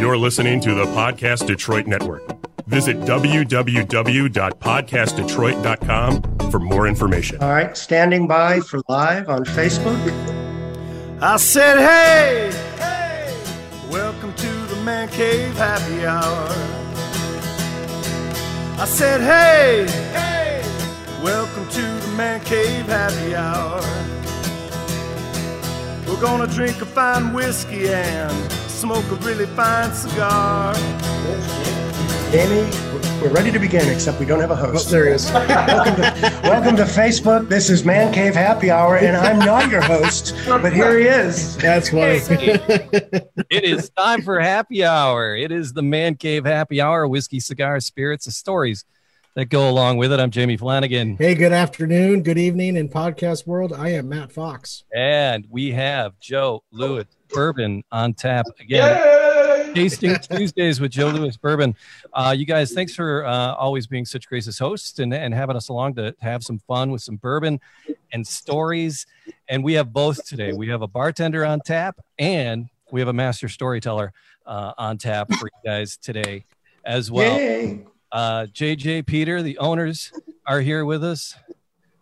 You're listening to the Podcast Detroit Network. Visit www.podcastdetroit.com for more information. All right, standing by for live on Facebook. I said, hey, hey, welcome to the Man Cave Happy Hour. I said, hey, hey, welcome to the Man Cave Happy Hour. We're gonna drink a fine whiskey and smoke a really fine cigar. Jamie, we're ready to begin, except we don't have a host. Oh, there he is. welcome, to, welcome to Facebook. This is Man Cave Happy Hour, and I'm not your host, but here he is. That's funny. it is time for happy hour. It is the Man Cave Happy Hour, whiskey, cigars, spirits, and stories that go along with it. I'm Jamie Flanagan. Hey, good afternoon, good evening in podcast world. I am Matt Fox. And we have Joe Louis Bourbon on tap again. Tasting Tuesdays with Joe Louis Bourbon. Uh, you guys, thanks for uh, always being such gracious hosts and, and having us along to, have some fun with some bourbon and stories. And we have both today. We have a bartender on tap and we have a master storyteller uh, on tap for you guys today as well. Yay. Uh, JJ Peter, the owners, are here with us.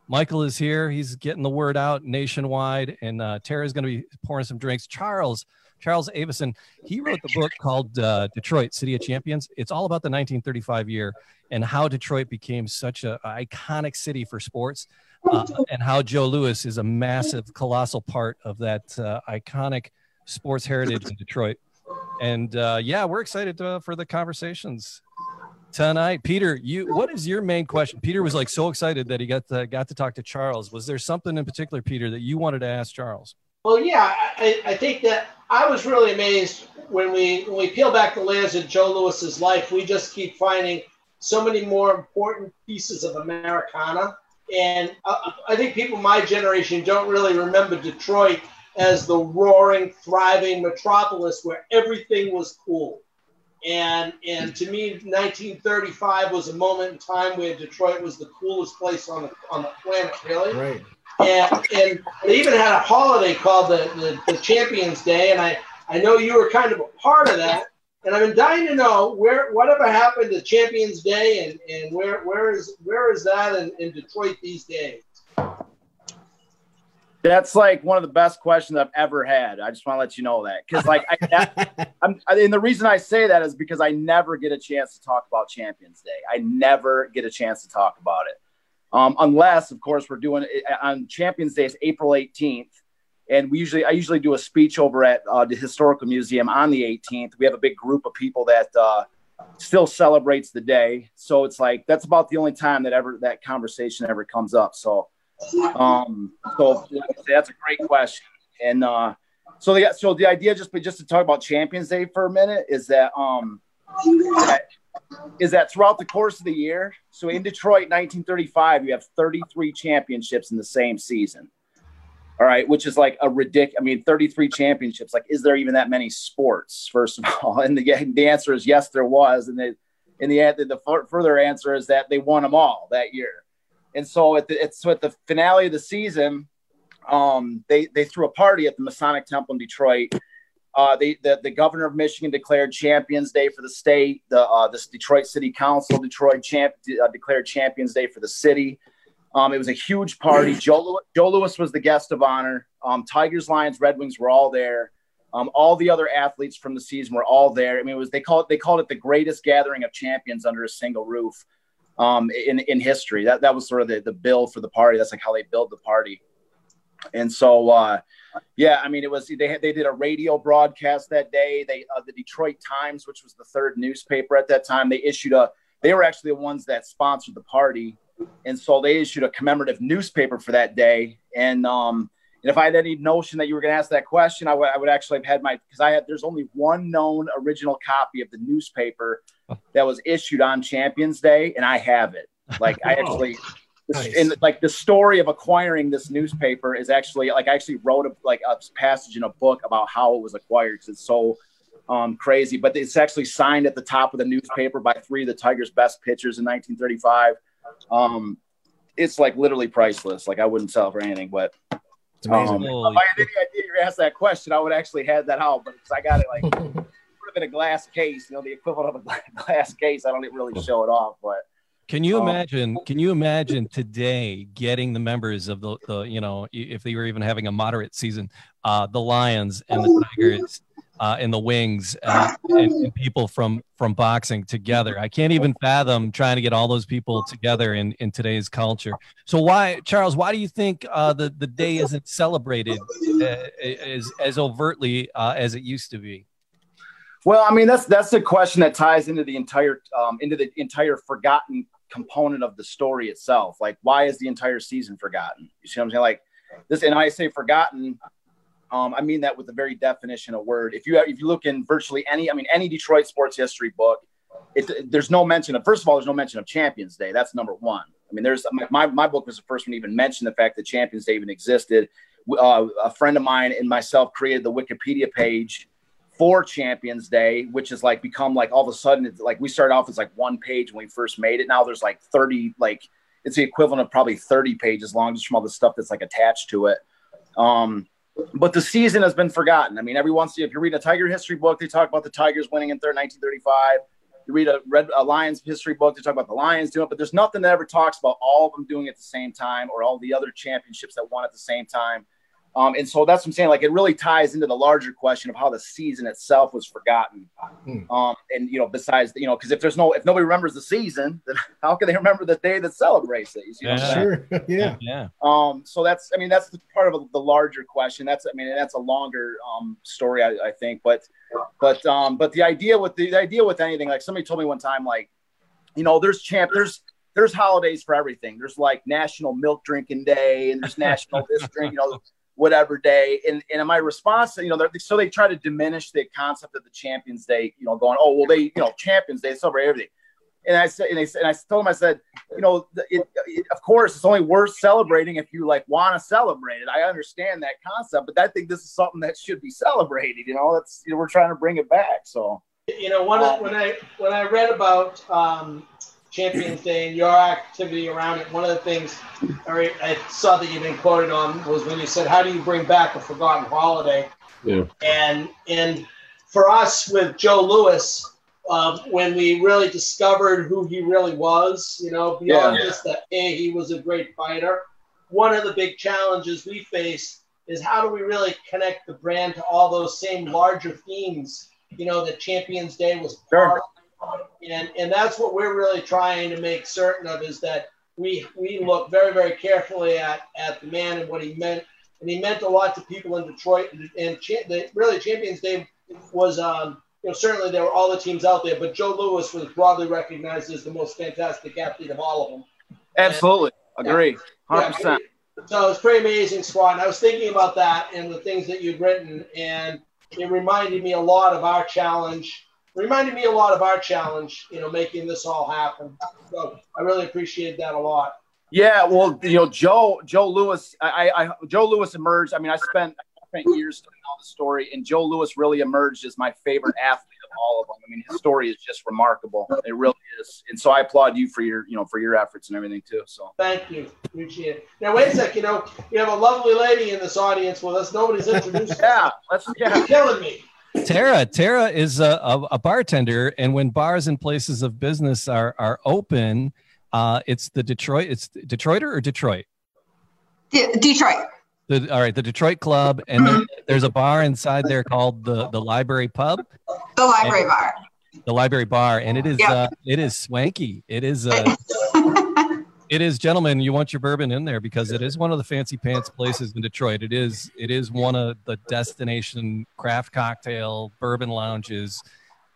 Michael is here. He's getting the word out nationwide, and uh, Tara is going to be pouring some drinks. Charles, Charles Avison, he wrote the book called uh, Detroit City of Champions. It's all about the 1935 year and how Detroit became such an iconic city for sports, uh, and how Joe Louis is a massive, colossal part of that uh, iconic sports heritage in Detroit. And uh, yeah, we're excited uh, for the conversations tonight. Peter, you what is your main question? Peter was like so excited that he got to, got to talk to Charles. Was there something in particular, Peter, that you wanted to ask Charles? Well, yeah, I, I think that I was really amazed when we when we peel back the layers of Joe Louis's life. We just keep finding so many more important pieces of Americana, and uh, I think people my generation don't really remember Detroit as the roaring, thriving metropolis where everything was cool and and to me, 1935 was a moment in time where Detroit was the coolest place on the on the planet, really. Right. And and they even had a holiday called the, the, the Champions Day, and I I know you were kind of a part of that. And I've been dying to know where whatever happened to Champions Day and, and where where is where is that in, in Detroit these days? That's like one of the best questions I've ever had. I just want to let you know that because, like, I, that, I'm, and the reason I say that is because I never get a chance to talk about Champions Day. I never get a chance to talk about it, um, unless, of course, we're doing it on Champions Day. It's April 18th, and we usually I usually do a speech over at uh, the Historical Museum on the 18th. We have a big group of people that uh, still celebrates the day, so it's like that's about the only time that ever that conversation ever comes up. So. Um, so that's a great question. And uh, so the so the idea just just to talk about Champions Day for a minute is that um is that throughout the course of the year. So in Detroit, 1935, you have 33 championships in the same season. All right, which is like a ridiculous. I mean, 33 championships. Like, is there even that many sports? First of all, and the the answer is yes, there was. And the in the, the further answer is that they won them all that year. And so at the so at the finale of the season, um, they they threw a party at the Masonic Temple in Detroit. Uh, they, the, the governor of Michigan declared Champions Day for the state. The uh, this Detroit City Council Detroit champ, uh, declared Champions Day for the city. Um, it was a huge party. Joe, Louis, Joe Louis was the guest of honor. Um, Tigers, Lions, Red Wings were all there. Um, all the other athletes from the season were all there. I mean, it was they call it they called it the greatest gathering of champions under a single roof um, in in history. That that was sort of the the bill for the party. That's like how they build the party. And so, uh, yeah, I mean, it was they they did a radio broadcast that day. They uh, the Detroit Times, which was the third newspaper at that time, they issued a. They were actually the ones that sponsored the party, and so they issued a commemorative newspaper for that day. And um, and if I had any notion that you were going to ask that question, I would I would actually have had my because I had there's only one known original copy of the newspaper that was issued on Champions Day, and I have it. Like I actually, nice. in like the story of acquiring this newspaper is actually like I actually wrote a, like a passage in a book about how it was acquired it's so um, crazy. But it's actually signed at the top of the newspaper by three of the Tigers' best pitchers in 1935. Um, it's like literally priceless. Like I wouldn't sell for anything, but. It's amazing. Um, if I had any idea you asked that question, I would actually have that out, but because I got it like in a glass case, you know, the equivalent of a glass case. I don't really show it off, but Can you Um, imagine? Can you imagine today getting the members of the, the you know, if they were even having a moderate season, uh, the Lions and the Tigers uh, and the Wings uh, and, and people from from boxing together? I can't even fathom trying to get all those people together in in today's culture. So why, Charles? Why do you think uh, the the day isn't celebrated uh, as as overtly uh, as it used to be? Well, I mean that's that's the question that ties into the entire um, into the entire forgotten component of the story itself. Like, why is the entire season forgotten? You see what I'm saying? Like this, and I say forgotten. Um, I mean that with the very definition of word. If you if you look in virtually any, I mean any Detroit sports history book, it, there's no mention of. First of all, there's no mention of Champions Day. That's number one. I mean, there's my my book was the first one to even mention the fact that Champions Day even existed. Uh, a friend of mine and myself created the Wikipedia page for Champions Day, which is like become like all of a sudden it's like we started off as like one page when we first made it. Now there's like 30, like it's the equivalent of probably 30 pages long just from all the stuff that's like attached to it. Um, but the season has been forgotten. I mean, every once if you read a Tiger history book, they talk about the Tigers winning in thir- 1935. You read a Red a Lions history book, they talk about the Lions doing it, but there's nothing that ever talks about all of them doing it at the same time or all the other championships that won at the same time. Um, and so that's what I'm saying. Like it really ties into the larger question of how the season itself was forgotten. Hmm. Um, and you know, besides you know, because if there's no if nobody remembers the season, then how can they remember the day that celebrates it? You see Yeah. Sure. yeah. Yeah. Um, so that's, I mean, that's the part of the larger question. That's, I mean, that's a longer um, story, I, I think. But, but, um, but the idea with the, the idea with anything, like somebody told me one time, like, you know, there's champ, there's, there's holidays for everything. There's like National Milk Drinking Day, and there's National this drink, you know, whatever day. And and my response, you know, so they try to diminish the concept of the Champions Day, you know, going, oh well, they, you know, Champions Day celebrate everything. And I said, and, said- and I told them, I said, you know, it, it, of course, it's only worth celebrating if you like want to celebrate it. I understand that concept, but I think this is something that should be celebrated. You know, that's you know, we're trying to bring it back. So You know, one of, when I when I read about um, Champions Day and your activity around it, one of the things I, saw that you've been quoted on was when you said, "How do you bring back a forgotten holiday?" Yeah. And and for us with Joe Louis, um, when we really discovered who he really was, you know, beyond Yeah. just that, hey, he was a great fighter. One of the big challenges we face is how do we really connect the brand to all those same larger themes, you know, that Champions Day was Sure. part of. And, and that's what we're really trying to make certain of is that we, we look very, very carefully at, at the man and what he meant. And he meant a lot to people in Detroit. And, and cha- the, really, Champions Day was, um, you know, certainly there were all the teams out there, but Joe Louis was broadly recognized as the most fantastic athlete of all of them. absolutely agree, hundred Yeah, percent. So it's pretty amazing, Squad. And I was thinking about that and the things that you'd written, and it reminded me a lot of our challenge. Reminded me a lot of our challenge, you know, making this all happen. So I really appreciate that a lot. Yeah, well, you know, Joe Joe Louis, I, I Joe Louis emerged. I mean, I spent I spent years studying all the story, and Joe Louis really emerged as my favorite athlete of all of them. I mean, his story is just remarkable. It really is, and so I applaud you for your you know for your efforts and everything too. So Thank you. Appreciate it. Now, wait a sec. You know, we have a lovely lady in this audience with us. Nobody's introduced. yeah, let's yeah. You're killing me. Tara, Tara is a, a, bartender, and when bars and places of business are are open, uh, it's the Detroit. It's Detroiter or Detroit. De- Detroit. The, all right, the Detroit Club, and there, there's a bar inside there called the the Library Pub, The library bar. the Library Bar, and it is Yeah. uh, it is swanky. It is uh, it is, gentlemen. You want your bourbon in there because it is one of the fancy pants places in Detroit. It is it is one of the destination craft cocktail bourbon lounges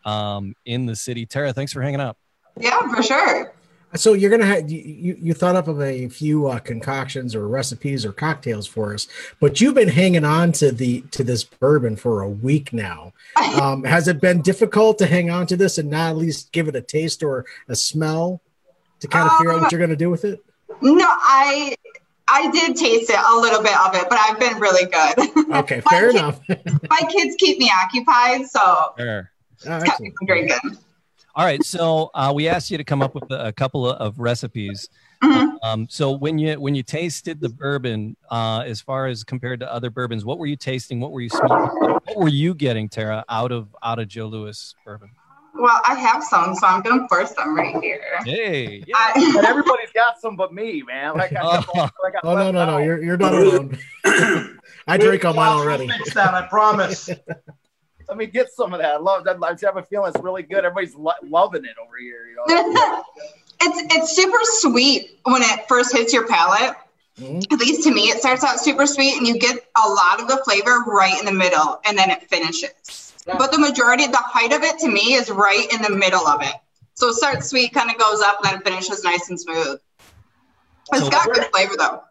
um, in the city. Tara, thanks for hanging out. yeah, for sure. So you're gonna have you, you you thought up of a few uh, concoctions or recipes or cocktails for us, but you've been hanging on to the to this bourbon for a week now. Um, has it been difficult to hang on to this and not at least give it a taste or a smell to kind of figure out what you're gonna do with it? No, I I did taste it a little bit of it, but I've been really good. Okay, fair My enough. My kids keep me occupied, so Sure. Oh, it's kept me from drinking. All right, so uh, we asked you to come up with a, a couple of, of recipes. Mhm. Um, so when you when you tasted the bourbon, uh, as far as compared to other bourbons, what were you tasting? What were you smelling? What were you getting, Tara, out of out of Joe Louis bourbon? Well, I have some, so I'm gonna pour some right here. Hey, yeah. I, But everybody's got some but me, man. Like I, got- Oh. like I Oh no left no no! out. You're you're not alone. I drink on mine We'll already. Fix that, I promise. Let me get some of that. I love that. I have a feeling it's really good. Everybody's lo- loving it over here. You know. it's it's super sweet when it first hits your palate. Mhm. At least to me, it starts out super sweet, and you get a lot of the flavor right in the middle, and then it finishes. But the majority, the height of it to me is right in the middle of it. So it starts sweet, kind of goes up, and then finishes nice and smooth. It's So- got good flavor though.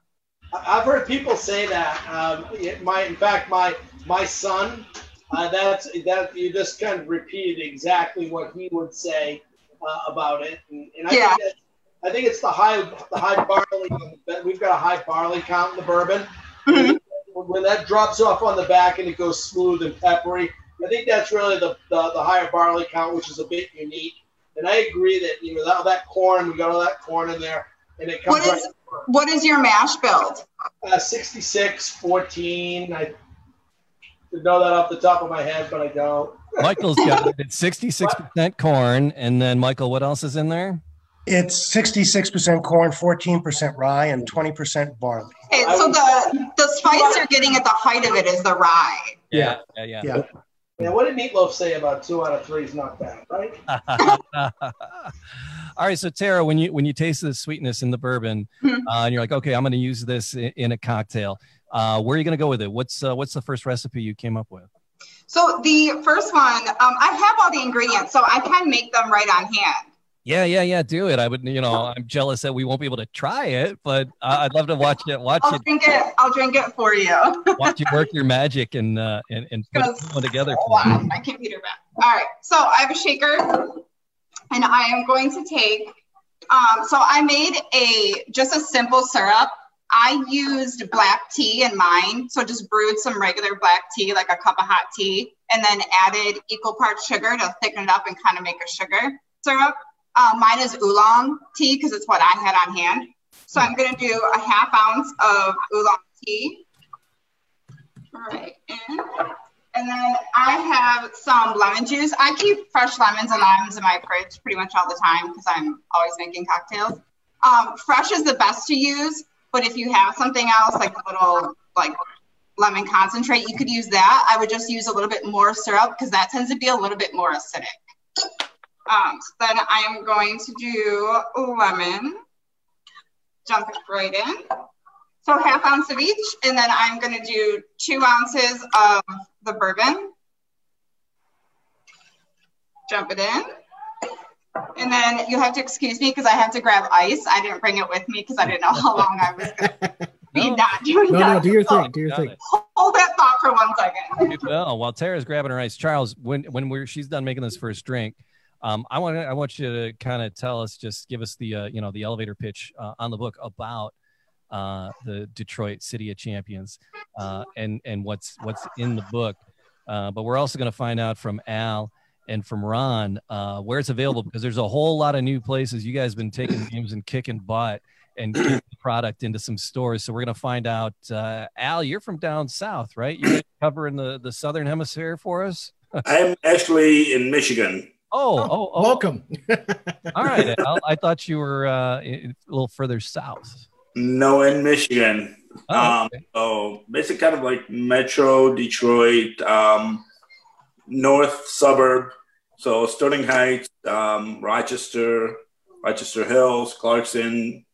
I've heard people say that. Um, my, in fact, my my son, uh, that's that you just kind of repeated exactly what he would say uh, about it, and, and I Yeah. think that, I think it's the high the high barley. We've got a high barley count in the bourbon. Mhm. When that drops off on the back and it goes smooth and peppery, I think that's really the, the, the higher barley count, which is a bit unique. And I agree that you know that, that corn, we got all that corn in there, and it comes What right what is your mash bill? uh, 66, 14. I should know that off the top of my head, but I don't. Michael's got it. It's sixty-six percent corn, and then Michael, what else is in there? It's 66% corn, 14% rye, and 20% barley. Okay, so the the spice you're getting at the height of it is the rye. Yeah, yeah, yeah. Yeah. Yeah, what did Meatloaf say about two out of three is not bad, right? All right, so Tara, when you when you taste the sweetness in the bourbon, Mhm. uh, and you're like, okay, I'm going to use this in, in a cocktail. Uh, where are you going to go with it? What's uh, what's the first recipe you came up with? So the first one, um, I have all the ingredients, so I can make them right on hand. Yeah, yeah, yeah. Do it. I would, you know, I'm jealous that we won't be able to try it, but uh, I'd love to watch it. Watch I'll it. drink it. I'll drink it for you. Watch you work your magic and uh, and and put one together. For Wow, my computer back. All right, so I have a shaker, and I am going to take. Um, so I made a just a simple syrup. I used black tea in mine, so just brewed some regular black tea, like a cup of hot tea, and then added equal parts sugar to thicken it up and kind of make a sugar syrup. Uh, mine is oolong tea because it's what I had on hand. So I'm going to do a half ounce of oolong tea. Right in. And then I have some lemon juice. I keep fresh lemons and limes in my fridge pretty much all the time because I'm always making cocktails. Um, fresh is the best to use, but if you have something else like a little like lemon concentrate, you could use that. I would just use a little bit more syrup because that tends to be a little bit more acidic. Um, so then I am going to do a lemon, jump it right in. So half ounce of each, and then I'm going to do two ounces of the bourbon. Jump it in. And then you have to excuse me because I have to grab ice. I didn't bring it with me because I didn't know how long I was going to be No. not doing No, that. no, do your So thing. Do your thing. it. Hold that thought for one second. Well, while Tara's grabbing her ice, Charles, when when we're she's done making this first drink, um, I want I want you to kind of tell us, just give us the uh, you know the elevator pitch uh, on the book about uh, the Detroit City of Champions uh, and and what's what's in the book. Uh, but we're also going to find out from Al and from Ron uh, where it's available because there's a whole lot of new places. You guys have been taking names and kicking butt and getting the product into some stores. So we're going to find out. Uh, Al, you're from down south, right? You're covering the, the southern hemisphere for us. I'm actually in Michigan. Oh, oh, oh. Welcome. All right, Al. I thought you were uh, a little further south. No, in Michigan. Oh, Um, so basically, kind of like Metro Detroit, um, north suburb. So Sterling Heights, um, Rochester, Rochester Hills, Clarkston,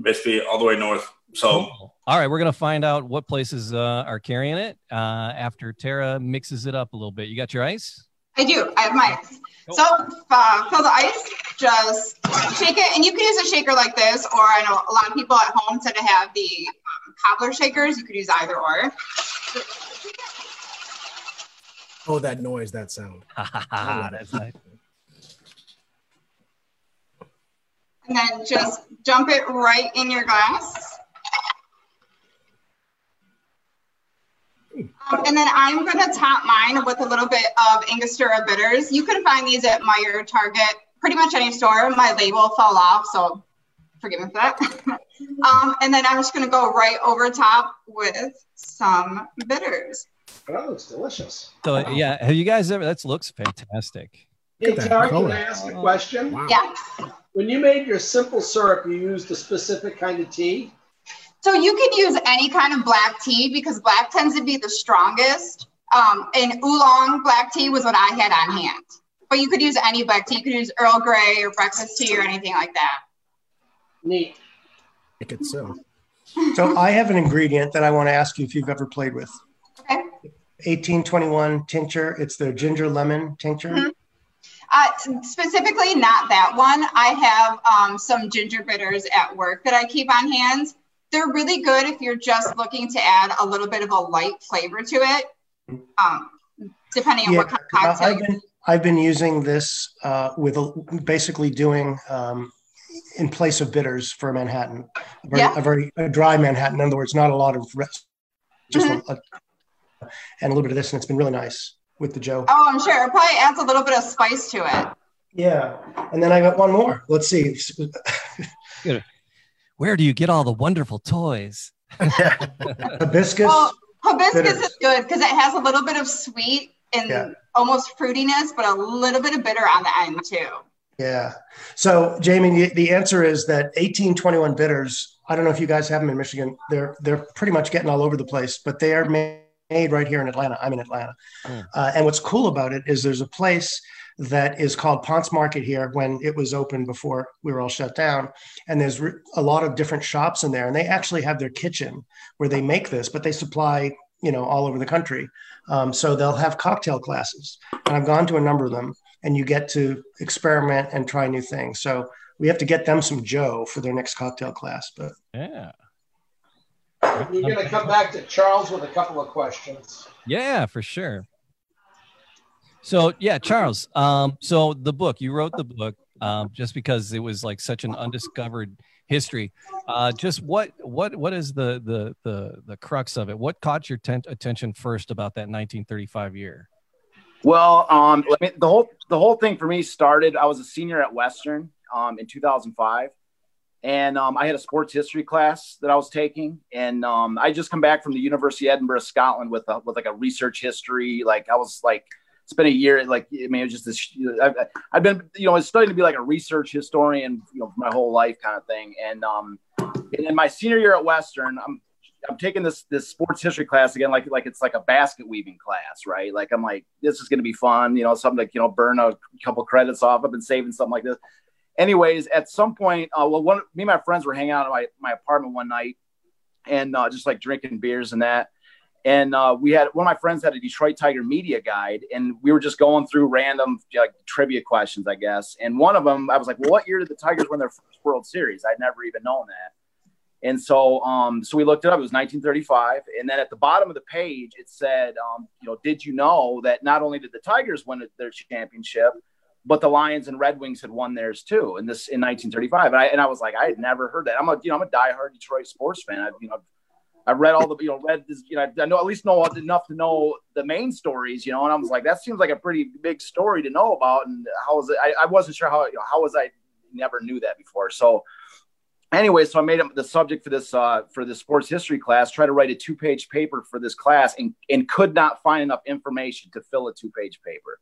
basically all the way north. So Cool. All right, we're gonna find out what places uh, are carrying it uh, after Tara mixes it up a little bit. You got your ice? I do. I have my ice. So uh, fill the ice, just shake it, and you can use a shaker like this, or I know a lot of people at home tend to have the um, cobbler shakers. You could use either or. Oh, that noise, that sound. That's nice. And then just dump it right in your glass. Um, and then I'm going to top mine with a little bit of Angostura bitters. You can find these at Meijer, Target, pretty much any store. My label fell off, so forgive me for that. um, and then I'm just going to go right over top with some bitters. That looks delicious. So yeah, have you guys ever? That looks fantastic. Hey, that Tara, can. I ask a question? Wow. Yeah. When you made your simple syrup, you used a specific kind of tea. So you can use any kind of black tea because black tends to be the strongest. Um, and oolong black tea was what I had on hand. But you could use any black tea. You could use Earl Grey or breakfast tea or anything like that. Neat. Make it so. So I have an ingredient that I want to ask you if you've ever played with. Okay. 1821 tincture. It's the ginger lemon tincture. Mhm. Uh, specifically, not that one. I have um, some ginger bitters at work that I keep on hand. They're really good if you're just looking to add a little bit of a light flavor to it, um, depending on Yeah, what kind of cocktail. I've been I've been using this uh, with a, basically doing um, in place of bitters for Manhattan, a very, Yeah. a very a dry Manhattan. In other words, not a lot of rest, just Mm-hmm. a, a, and a little bit of this, and it's been really nice with the Joe. Oh, I'm sure it probably adds a little bit of spice to it. Yeah, and then I got one more. Let's see. Where do you get all the wonderful toys? Hibiscus. Well, hibiscus bitters. is good because it has a little bit of sweet and Yeah. almost fruitiness, but a little bit of bitter on the end too. Yeah. So, Jamie, the, the answer is that 1821 bitters. I don't know if you guys have them in Michigan. They're they're pretty much getting all over the place, but they are made right here in Atlanta. I'm in Atlanta, Mm. uh, and what's cool about it is there's a place that is called Ponce Market here when it was open before we were all shut down, and there's a lot of different shops in there, and they actually have their kitchen where they make this, but they supply you know all over the country. Um, so they'll have cocktail classes, and I've gone to a number of them and you get to experiment and try new things. So we have to get them some Joe for their next cocktail class. But Yeah. You're going to come back to Charles with a couple of questions. Yeah, for sure. So yeah, Charles. Um, so the book you wrote the book um, just because it was like such an undiscovered history. Uh, just what what what is the the the the crux of it? What caught your tent attention first about that 1935 year? Well, um, the whole the whole thing for me started. I was a senior at Western um, in 2005, and um, I had a sports history class that I was taking, and um, I just come back from the University of Edinburgh, Scotland, with a, with like a research history. Like I was like spent a year. Like I mean, it was just this. I've, I've been you know, I was studying to be like a research historian, you know, my whole life kind of thing, and um, and in my senior year at Western, I'm I'm taking this this sports history class again, like like it's like a basket weaving class, right? Like I'm like, this is gonna be fun, you know, something like you know, burn a couple credits off. I've been saving something like this. Anyways, at some point, uh, well, one me and my friends were hanging out in my my apartment one night, and uh, just like drinking beers and that. And uh, we had one of my friends had a Detroit Tiger media guide, and we were just going through random like trivia questions, I guess. And one of them, I was like, "Well, what year did the Tigers win their first World Series?" I'd never even known that. And so, um, so we looked it up. It was 1935, and then at the bottom of the page, it said, um, "You know, did you know that not only did the Tigers win their championship, but the Lions and Red Wings had won theirs too in this in 1935?" And I and I was like, I had never heard that. I'm a you know I'm a diehard Detroit sports fan. I've you know I've read all the you know read this you know I know at least know enough to know the main stories you know, and I was like, that seems like a pretty big story to know about. And how was it? I, I wasn't sure how you know, how was I never knew that before. So anyway, so I made it the subject for this uh, for this sports history class. Try to write a two page paper for this class, and and could not find enough information to fill a two page paper.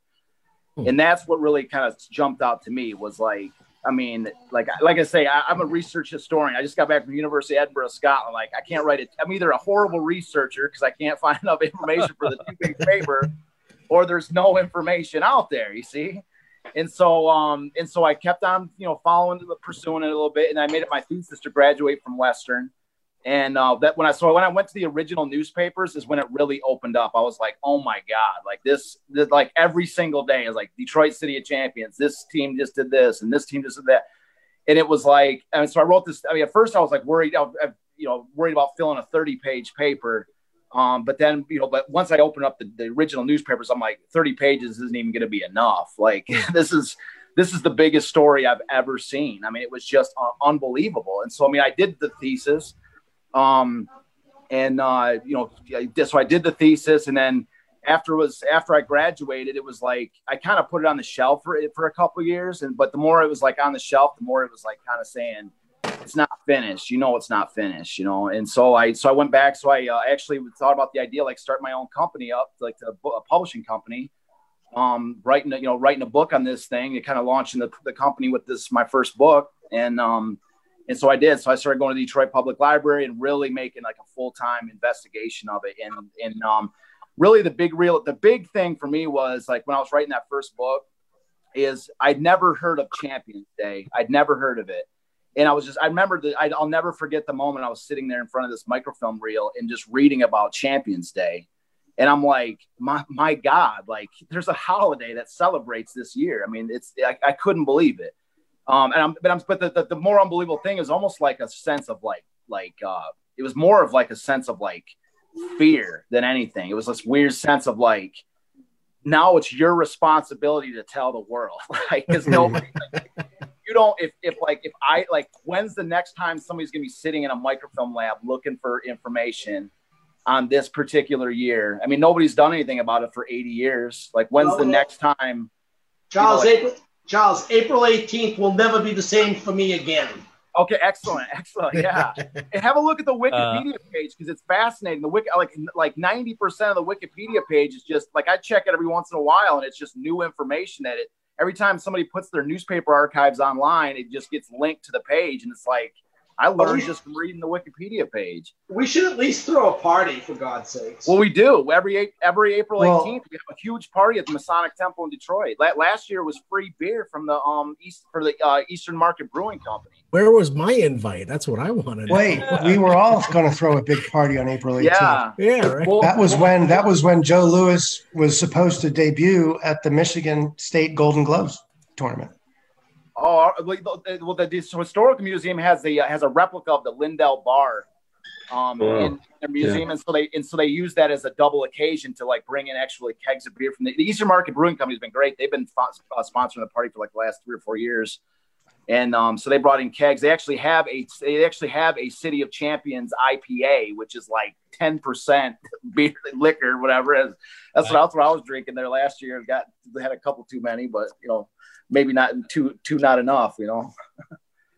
And that's what really kind of jumped out to me was like, I mean, like like I say, I, I'm a research historian. I just got back from University of Edinburgh, Scotland. Like I can't write it. I'm either a horrible researcher because I can't find enough information for the two page paper, or there's no information out there. You see and so um and so I kept on you know following pursuing it a little bit and I made it my thesis to graduate from Western and uh, that when I so when I went to the original newspapers is when it really opened up I was like oh my god like this, this like every single day is like Detroit City of Champions this team just did this and this team just did that and it was like and so I wrote this I mean at first I was like worried I, I, you know worried about filling a 30 page paper um, but then, you know, but once I open up the, the original newspapers, I'm like, 30 pages isn't even going to be enough. Like this is, this is the biggest story I've ever seen. I mean, it was just uh, unbelievable. And so, I mean, I did the thesis, um, and, uh, you know, so I did the thesis and then after was, after I graduated, it was like, I kind of put it on the shelf for for a couple years. And, but the more it was like on the shelf, the more it was like kind of saying, it's not finished. You know, it's not finished. You know, and so I so I went back. So I uh, actually thought about the idea like start my own company up, like a, a publishing company. Um, writing you know writing a book on this thing. It kind of launching the, the company with this my first book, and um, and so I did. So I started going to Detroit Public Library and really making like a full time investigation of it. And and um, really the big real the big thing for me was like when I was writing that first book is I'd never heard of Champions Day. I'd never heard of it. And I was just, I remember that I'll never forget the moment I was sitting there in front of this microfilm reel and just reading about Champions Day. And I'm like, my, my God, like there's a holiday that celebrates this year. I mean, it's, I, I couldn't believe it. Um, and I'm, but I'm, but the, the, the more unbelievable thing is almost like a sense of like, like, uh, it was more of like a sense of like fear than anything. It was this weird sense of like, now it's your responsibility to tell the world. Like because nobody like, you don't if, if like if i like when's the next time somebody's gonna be sitting in a microfilm lab looking for information on this particular year? I mean nobody's done anything about it for 80 years. Like when's the next time charles you know, like, april charles april 18th will never be the same for me again Okay, excellent, excellent. Yeah, and have a look at the Wikipedia uh, page because it's fascinating. The wiki, like like ninety percent of the Wikipedia page is just like I check it every once in a while, and it's just new information that it. Every time somebody puts their newspaper archives online, it just gets linked to the page, and it's like I learned just from reading the Wikipedia page. We should at least throw a party for God's sakes. Well, we do every every April eighteenth. we have a huge party at the Masonic Temple in Detroit. Last year was free beer from the um east for the uh, Eastern Market Brewing Company. Where was my invite? That's what I wanted. Wait, we were all going to throw a big party on April 18th. Yeah, yeah. Right. Well, that was when that was when Joe Louis was supposed to debut at the Michigan State Golden Gloves tournament. Oh, well, the, the historical museum has a has a replica of the Lindell Bar um, wow. in their museum, yeah. and so they and so they use that as a double occasion to like bring in actually kegs of beer from the, the Eastern Market Brewing Company has been great. They've been uh, sponsoring the party for like the last three or four years, and um, so they brought in kegs. They actually have a they actually have a City of Champions IPA, which is like ten percent beer liquor, whatever. That's, that's what, what I was drinking there last year. Got had a couple too many, but you know maybe not too too not enough. You know.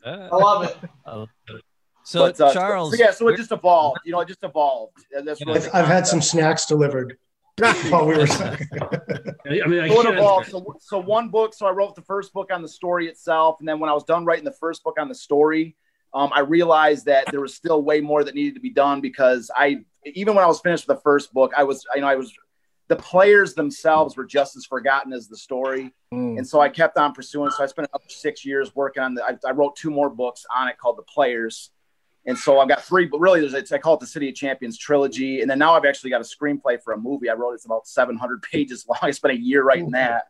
I love it. So but, uh, Charles, so, yeah, so it just evolved. You know, it just evolved. That's really I've, I've had some snacks delivered while we were talking. I mean, I so, it evolved. So, so one book. So I wrote the first book on the story itself, and then when I was done writing the first book on the story, um, I realized that there was still way more that needed to be done because I, even when I was finished with the first book, I was, you know, I was the players themselves were just as forgotten as the story. Mm. And so I kept on pursuing. So I spent another six years working on the, I, I, wrote two more books on it called The Players. And so I've got three, but really there's, I call it the City of Champions trilogy. And then now I've actually got a screenplay for a movie. I wrote it's about 700 pages long. I spent a year writing that.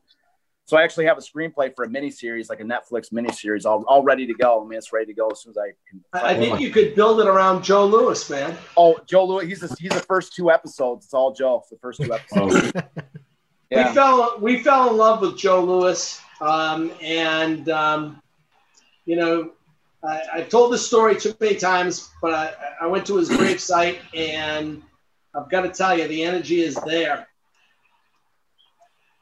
So I actually have a screenplay for a miniseries, like a Netflix miniseries, all, all ready to go. I mean, it's ready to go as soon as I can. I think you could build it around Joe Louis, man. Oh, Joe Louis. he's the, he's the first two episodes. It's all Joe. for the first two episodes. yeah. We fell we fell in love with Joe Louis, um, and um, you know, I, have told this story too many times, but I, I went to his grave site, and I've got to tell you, the energy is there.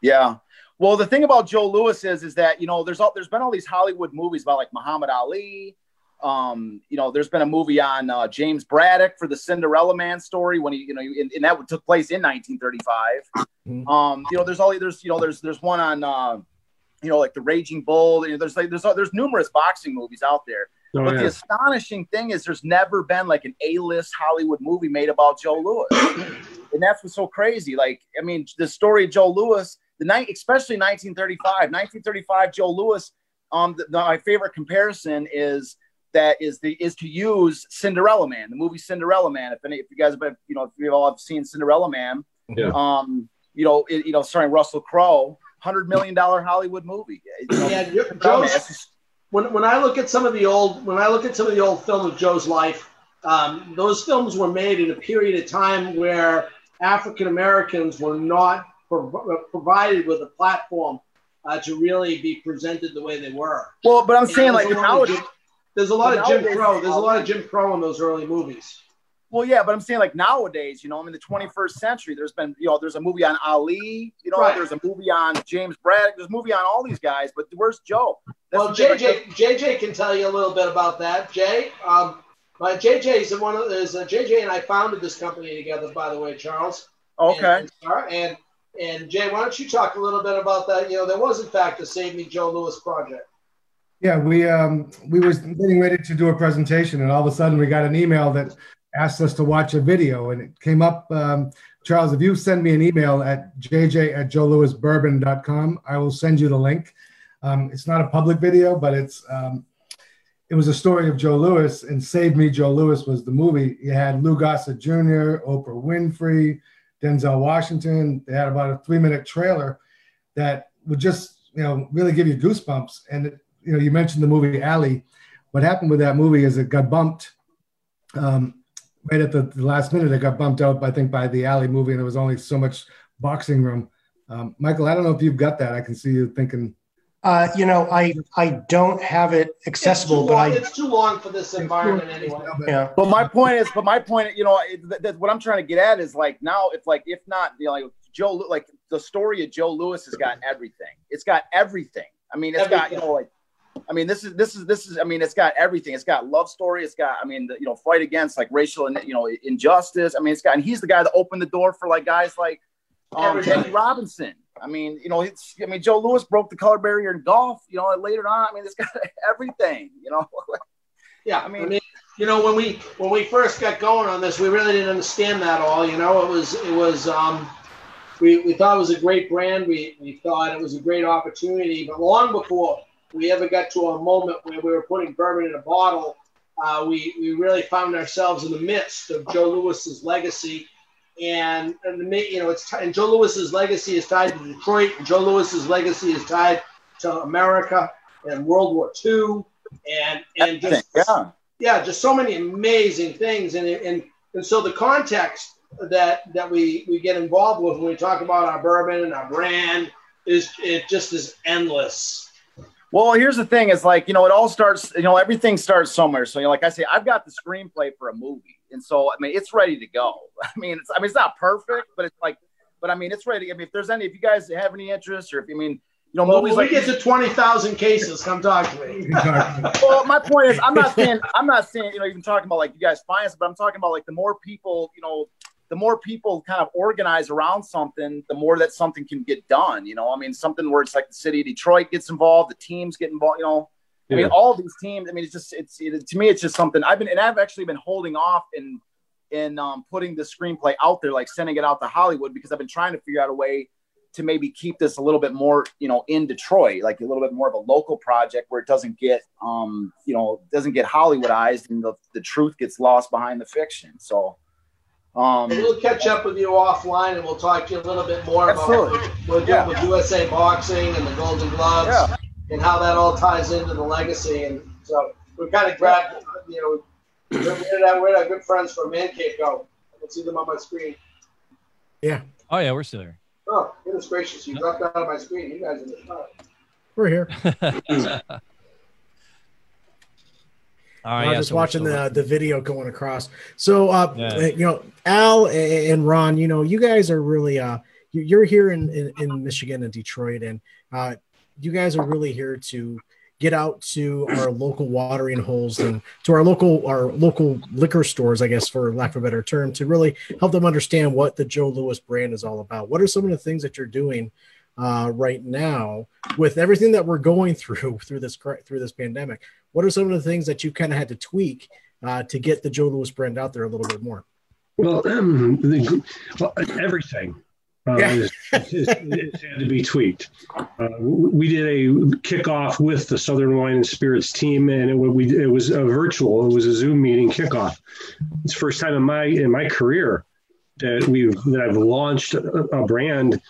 Yeah. Well, the thing about Joe Louis is, is that you know, there's all, there's been all these Hollywood movies about like Muhammad Ali. Um, you know, there's been a movie on uh, James Braddock for the Cinderella Man story when he, you know, and, and that took place in 1935. Mm-hmm. Um, you know, there's all there's you know there's there's one on uh, you know like the Raging Bull. You know, there's like there's there's numerous boxing movies out there. Oh, but yeah. the astonishing thing is, there's never been like an A-list Hollywood movie made about Joe Louis. and that's what's so crazy. Like, I mean, the story of Joe Louis the night, especially 1935, 1935, Joe Louis. Um, the, the, my favorite comparison is that is the is to use Cinderella Man, the movie Cinderella Man. If any, if you guys have been, you know, if you all have seen Cinderella Man, yeah. um, you know, it, you know, starring Russell Crowe, hundred million dollar Hollywood movie. You know, yeah, Joe's, when when I look at some of the old when I look at some of the old films of Joe's life, um, those films were made in a period of time where African Americans were not provided with a platform uh, to really be presented the way they were. Well, but I'm and saying like nowadays, there's a lot of Jim Crow. There's a lot of Jim Crow in those early movies. Well, yeah, but I'm saying like nowadays, you know, I mean, the 21st century, there's been, you know, there's a movie on Ali, you know, right. there's a movie on James Braddock, there's a movie on all these guys, but where's Joe? Well, JJ JJ can tell you a little bit about that. Jay, um, my JJ is one of is uh, JJ and I founded this company together. By the way, Charles. Okay. And, and and Jay, why don't you talk a little bit about that? You know, there was in fact a Save Me Joe Louis project. Yeah, we um, we was getting ready to do a presentation, and all of a sudden we got an email that asked us to watch a video, and it came up. Um, Charles, if you send me an email at jj at joelouisbourbon.com, I will send you the link. Um, it's not a public video, but it's um, it was a story of Joe Louis, and Save Me Joe Louis was the movie. You had Lou Gossett Jr., Oprah Winfrey, Denzel Washington. They had about a three minute trailer that would just you know really give you goosebumps. And you know, you mentioned the movie Ali. What happened with that movie is it got bumped um, right at the, the, last minute. It got bumped out, I think, by the Ali movie, and there was only so much boxing room. Um, Michael, I don't know if you've got that. I can see you thinking. Uh, you know, I I don't have it accessible, but long, I it's too long for this environment anyway. Yeah. But my point is, but my point, you know, it, that, what I'm trying to get at is like now, if like if not, you know, like Joe, like the story of Joe Louis has got everything. It's got everything. I mean, it's everything. got you know like I mean, this is this is this is. I mean, it's got everything. It's got love story. It's got. I mean, the, you know, fight against like racial and you know injustice. I mean, it's got. And he's the guy that opened the door for like guys like um, Jackie Robinson. I mean, you know, it's. I mean, Joe Louis broke the color barrier in golf. You know, later on. I mean, it's got everything. You know. yeah, I mean, I mean, you know, when we when we first got going on this, we really didn't understand that all. You know, it was it was. um we, we thought it was a great brand. We, we thought it was a great opportunity. But long before we ever got to a moment where we were putting bourbon in a bottle, uh, we, we really found ourselves in the midst of Joe Louis's legacy. And, and you know, it's t- and Joe Louis's legacy is tied to Detroit. And Joe Louis's legacy is tied to America and World War II, and and just yeah, yeah, just so many amazing things. And and and so the context that that we we get involved with when we talk about our bourbon and our brand is it just is endless. Well, here's the thing: is like you know, it all starts. You know, everything starts somewhere. So you know, like I say, I've got the screenplay for a movie, and so I mean, it's ready to go. I mean, it's I mean, it's not perfect, but it's like, but I mean, it's ready. I mean, if there's any, if you guys have any interest, or if you mean, you know, well, movies when like we get to twenty thousand cases, come talk to me. well, my point is, I'm not saying, I'm not saying, you know, even talking about like you guys finance, but I'm talking about like the more people, you know, the more people kind of organize around something, the more that something can get done. You know, I mean, something where it's like the city of Detroit gets involved, the teams get involved. You know, I mean, all these teams. I mean, it's just it's it, to me, it's just something I've been and I've actually been holding off in in um, putting the screenplay out there, like sending it out to Hollywood, because I've been trying to figure out a way to maybe keep this a little bit more, you know, in Detroit, like a little bit more of a local project where it doesn't get, um, you know, doesn't get Hollywoodized and the, the truth gets lost behind the fiction. So, um, And we'll catch up with you offline, and we'll talk to you a little bit more Absolutely. about what we're doing Yeah. with USA Boxing and the Golden Gloves, Yeah. And how that all ties into the legacy. And so we kind of grabbed, you know, where did our, where did our good friends from Man Cave go? I can see them on my screen. Yeah, Oh yeah, we're still here. Oh, goodness gracious! You dropped out of my screen. You guys are the top. we're here. All I right, was yeah, just so we're watching the the video going across. So, uh, Yeah. you know, Al and Ron, you know, you guys are really uh, you- you're here in in, in Michigan and Detroit, and uh, you guys are really here to get out to our local watering holes and to our local our local liquor stores, I guess, for lack of a better term, to really help them understand what the Joe Louis brand is all about. What are some of the things that you're doing uh, right now with everything that we're going through through this through this pandemic? What are some of the things that you kind of had to tweak uh, to get the Joe Louis brand out there a little bit more? Well, um, the, well everything uh, Yeah. had to be tweaked. Uh, we did a kickoff with the Southern Wine and Spirits team, and it, we, it was a virtual. It was a Zoom meeting kickoff. It's first time in my in my career that we've that I've launched a, a brand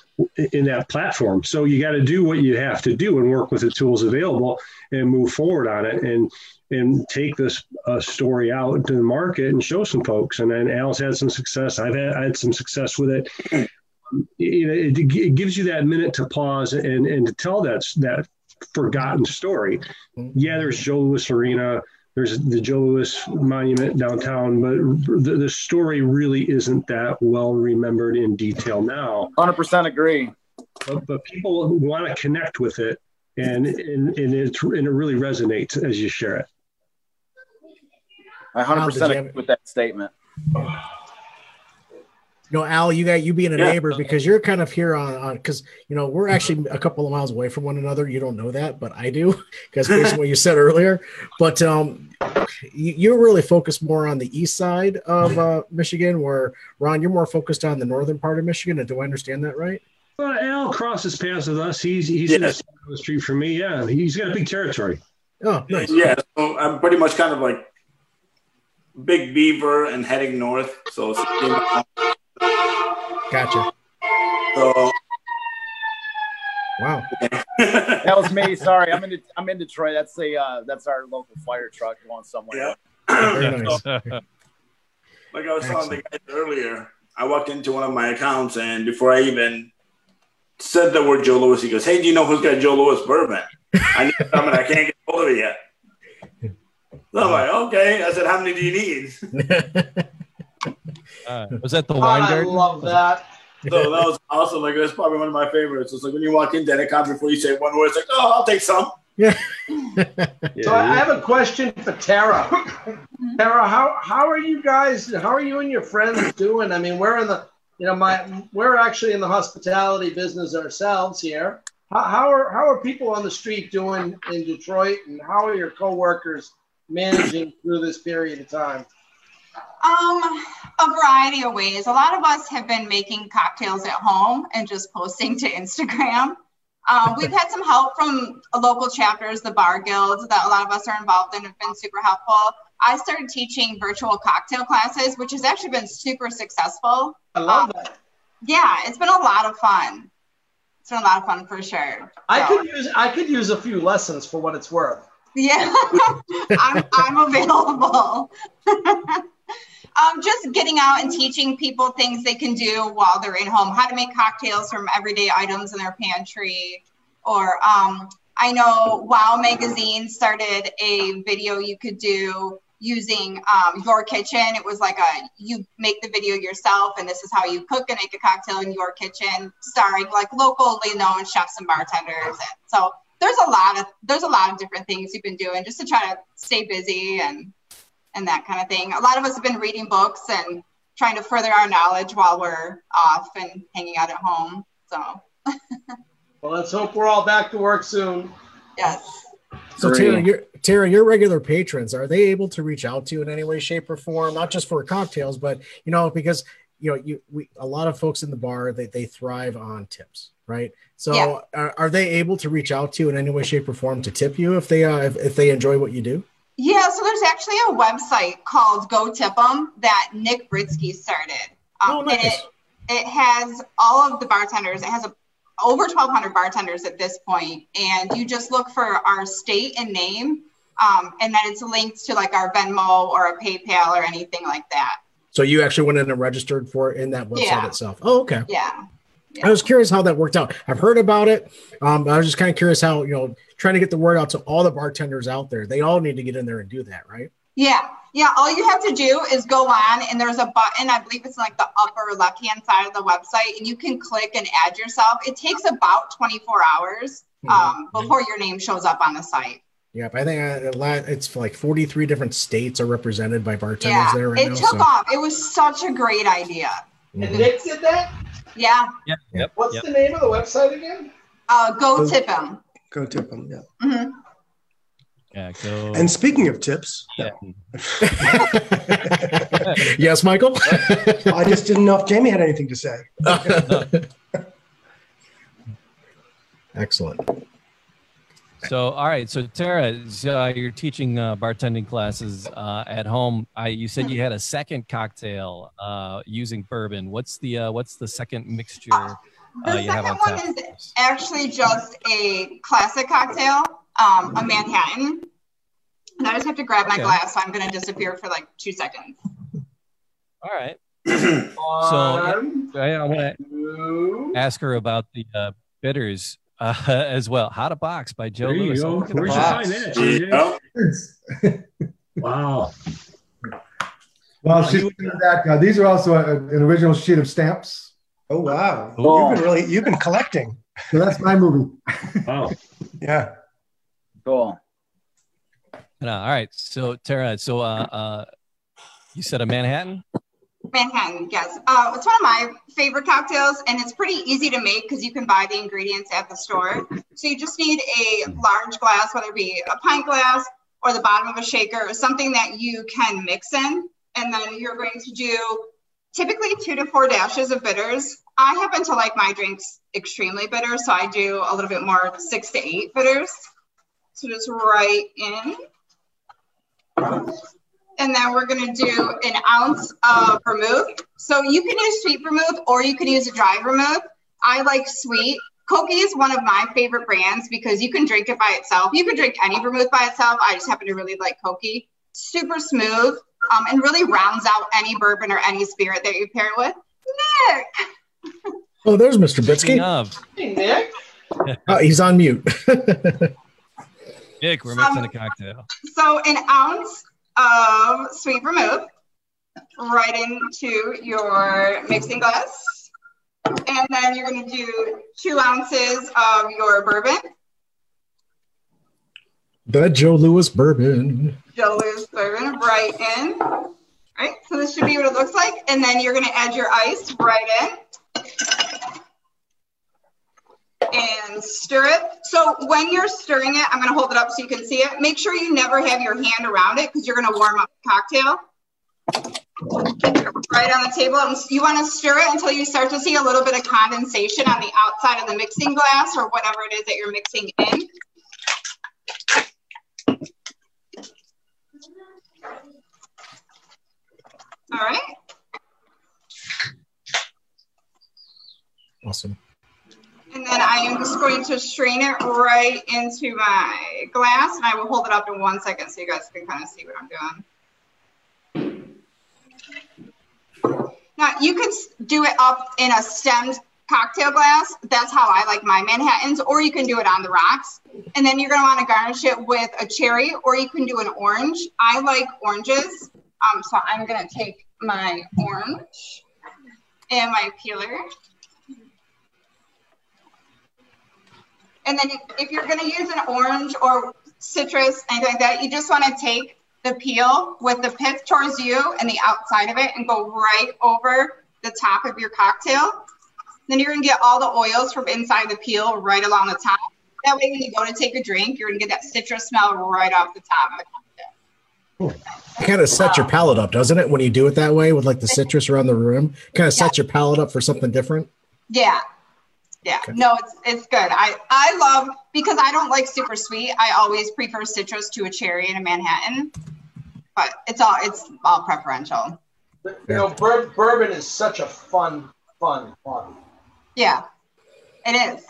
in that platform. So you got to do what you have to do and work with the tools available and move forward on it and and take this uh, story out to the market and show some folks. And then Al's had some success. I've had, I had some success with it. You know, it, it gives you that minute to pause and and to tell that that forgotten story. Mm-hmm. Yeah, there's Joe Louis Arena. There's the Joe Louis Monument downtown, but the, the story really isn't that well remembered in detail now. 100% agree. But, but people want to connect with it and and, and it and it really resonates as you share it. I 100% agree with that statement. You know, Al, you got you being a Yeah. neighbor because you're kind of here on on because you know we're actually a couple of miles away from one another. You don't know that, but I do because based on what you said earlier. But um, you, you're really focused more on the east side of uh, Michigan, where Ron, you're more focused on the northern part of Michigan. And do I understand that right? Well, Al crosses paths with us. He's he's in the Yes. side the street from me. Yeah, he's got a big territory. Oh, nice. Yeah, so I'm pretty much kind of like Big Beaver and heading north. So, 16 miles. Gotcha. so Wow. That was me. Sorry, I'm in I'm in Detroit. That's the uh, that's our local fire truck going somewhere. yeah. Very nice. like I was telling the guys earlier, I walked into one of my accounts, and before I even said the word Joe Louis, he goes, "Hey, do you know who's got Joe Louis bourbon? I need some, and I can't get hold of it yet." So I'm like, "Okay." I said, "How many do you need?" Uh, was that the wine I garden? love that. So that was awesome. Like that's probably one of my favorites. It's like when you walk in, into an account before you say one word, it's like, "Oh, I'll take some." Yeah. so I I have a question for Tara. Tara, how how are you guys? How are you and your friends doing? I mean, we're in the you know my we're actually in the hospitality business ourselves here. How, how are how are people on the street doing in Detroit, and how are your coworkers managing through this period of time? Um, a variety of ways. A lot of us have been making cocktails at home and just posting to Instagram. Um, we've had some help from local chapters, the bar guilds that a lot of us are involved in have been super helpful. I started teaching virtual cocktail classes, which has actually been super successful. I love that. Yeah, it's been a lot of fun. It's been a lot of fun for sure. I could use I could use a few lessons for what it's worth. yeah, I'm, I'm available. um, just getting out and teaching people things they can do while they're in home, how to make cocktails from everyday items in their pantry. Or um, I know Wow Magazine started a video you could do using um, your kitchen. It was like a you make the video yourself, and this is how you cook and make a cocktail in your kitchen, starring like locally known chefs and bartenders. And so there's a lot of there's a lot of different things you've been doing just to try to stay busy and and that kind of thing. A lot of us have been reading books and trying to further our knowledge while we're off and hanging out at home. So Well, let's hope we're all back to work soon. yes. So Agree. Tara, your Tara, your regular patrons are they able to reach out to you in any way, shape, or form? Not just for cocktails, but you know, because you know, you we a lot of folks in the bar they they thrive on tips, right? So Yeah. are, are they able to reach out to you in any way, shape, or form to tip you if they uh, if, if they enjoy what you do? Yeah, so there's actually a website called Go Tip 'em that Nick Britsky started. Um, Oh, nice. it, it has all of the bartenders. It has a, over 1,200 bartenders at this point, and you just look for our state and name, um, and then it's linked to like our Venmo or a PayPal or anything like that. So you actually went in and registered for it in that website Yeah. itself. Oh, okay. Yeah. I was curious how that worked out. I've heard about it. Um, but I was just kind of curious how, you know, trying to get the word out to all the bartenders out there. They all need to get in there and do that, right? Yeah, yeah. All you have to do is go on, and there's a button. I believe it's in like the upper left hand side of the website, and you can click and add yourself. It takes about 24 hours um, before your name shows up on the site. Yep. I think uh, a lot- it's like 43 different states are represented by bartenders Yeah, there right it now. took so- off. It was such a great idea. And Nick did that? Yeah. Yeah. Yep. What's yep. the name of the website again? Uh, go tip them. Go tip them. Yeah. hmm Yeah. Go. And speaking of tips, yeah. yes, Michael. I just didn't know if Jamie had anything to say. Excellent. So, all right. So, Tara, so, uh, you're teaching uh, bartending classes uh, at home. I, you said you had a second cocktail uh, using bourbon. What's the uh, what's the second mixture uh, The you have on second one is actually just a classic cocktail, um, a Manhattan. And I just have to grab my Okay. glass, so I'm going to disappear for like two seconds. All right. so, I, I want to ask her about the uh, bitters uh, as well. How to Box by Joe There you Louis. go. Oh, look at the Where'd you find that, JJ? Yep. Wow. Well, Well, she's you- that. Uh, these are also a, an original sheet of stamps. Oh wow! Cool. You've been really you've been collecting. So that's my movie. Wow. Yeah. Cool. No, all right. So Tara, so uh, uh, you said a Manhattan. Manhattan, yes. Uh, it's one of my favorite cocktails, and it's pretty easy to make because you can buy the ingredients at the store. So you just need a large glass, whether it be a pint glass or the bottom of a shaker, or something that you can mix in. And then you're going to do typically two to four dashes of bitters. I happen to like my drinks extremely bitter, so I do a little bit more, six to eight bitters. So just right in. And then we're gonna do an ounce of vermouth. So you can use sweet vermouth or you can use a dry vermouth. I like sweet. Cocchi is one of my favorite brands because you can drink it by itself. You can drink any vermouth by itself. I just happen to really like Cocchi. Super smooth um, and really rounds out any bourbon or any spirit that you pair it with. Nick, Oh, there's Mr. Speaking Bitsky. Hey, Nick. Oh, he's on mute. Nick, we're mixing a cocktail. so an ounce of sweet vermouth right into your mixing glass. And then you're going to do two ounces of your bourbon, the Joe Louis bourbon. Joe Louis bourbon, right in. Right, so this should be what it looks like. And then you're going to add your ice right in. And stir it. So when you're stirring it, I'm going to hold it up so you can see it. Make sure you never have your hand around it because you're going to warm up the cocktail. Right on the table. You want to stir it until you start to see a little bit of condensation on the outside of the mixing glass or whatever it is that you're mixing in. All right. Awesome. And then I am just going to strain it right into my glass and I will hold it up in one second so you guys can kind of see what I'm doing. Now you s- do it up in a stemmed cocktail glass. That's how I like my Manhattans, or you can do it on the rocks. And then you're gonna wanna garnish it with a cherry or you can do an orange. I like oranges. Um, so I'm gonna take my orange and my peeler. And then if, you're gonna use an orange or citrus, anything like that, you just wanna take the peel with the pith towards you and the outside of it and go right over the top of your cocktail. Then you're gonna get all the oils from inside the peel right along the top. That way when you go to take a drink, you're gonna get that citrus smell right off the top of the cocktail. It Kind of sets your palate up, doesn't it? When you do it that way with like the citrus around the room, kind of sets your palate up for something different. Yeah. Yeah. No, it's it's good. I I love because I don't like super sweet. I always prefer citrus to a cherry and a Manhattan. But it's all it's all preferential. You know, bur- bourbon is such a fun, fun hobby. Yeah. It is.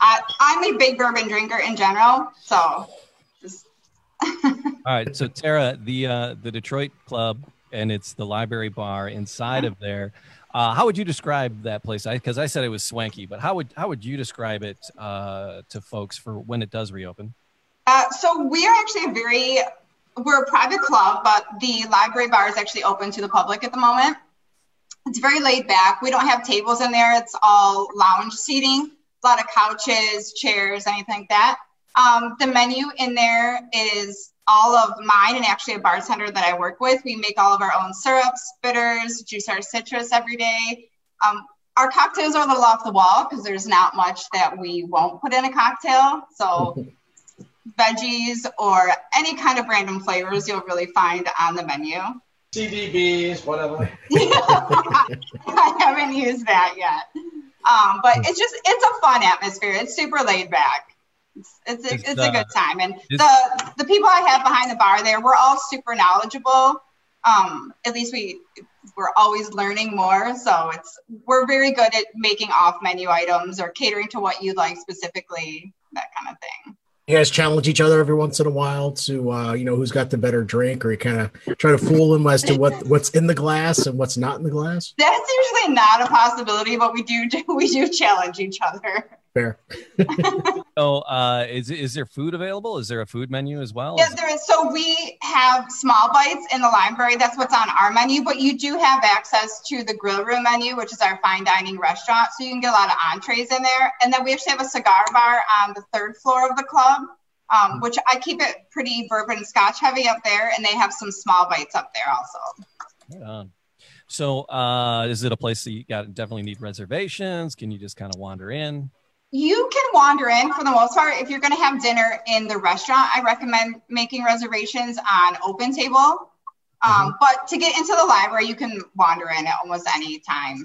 I I'm a big bourbon drinker in general, so All right, so Tara, the uh, the Detroit Club, and it's the Library Bar inside of there. Uh, how would you describe that place? Because I, said it was swanky, but how would how would you describe it uh, to folks for when it does reopen? Uh, so we are actually a very we're a private club, but the library bar is actually open to the public at the moment. It's very laid back. We don't have tables in there. It's all lounge seating, a lot of couches, chairs, anything like that. Um, the menu in there is all of mine and actually a bartender that I work with. We make all of our own syrups, bitters, juice our citrus every day. Um, our cocktails are a little off the wall because there's not much that we won't put in a cocktail. So veggies or any kind of random flavors you'll really find on the menu. CBDs, whatever. I haven't used that yet. Um, but it's just it's a fun atmosphere. It's super laid back. It's it's, a, It's, it's a uh, good time, and the the people I have behind the bar there, we're all super knowledgeable. Um, at least we we're always learning more, so it's we're very good at making off menu items or catering to what you like specifically, that kind of thing. You guys challenge each other every once in a while to, uh, you know, who's got the better drink, or you kind of try to fool them as to what what's in the glass and what's not in the glass. That's usually not a possibility, but we do we do challenge each other. Fair. So, uh, is is there food available? Is there a food menu as well? Yeah, there is. So we have small bites in the library. That's what's on our menu. But you do have access to the grill room menu, which is our fine dining restaurant. So you can get a lot of entrees in there. And then we actually have a cigar bar on the third floor of the club, um, which I keep it pretty bourbon scotch heavy up there. And they have some small bites up there also. Right on. So, uh, is it a place that you got definitely need reservations? Can you just kind of wander in? You can wander in for the most part. If you're going to have dinner in the restaurant, I recommend making reservations on Open Table. Um, Mm-hmm. But to get into the library, you can wander in at almost any time.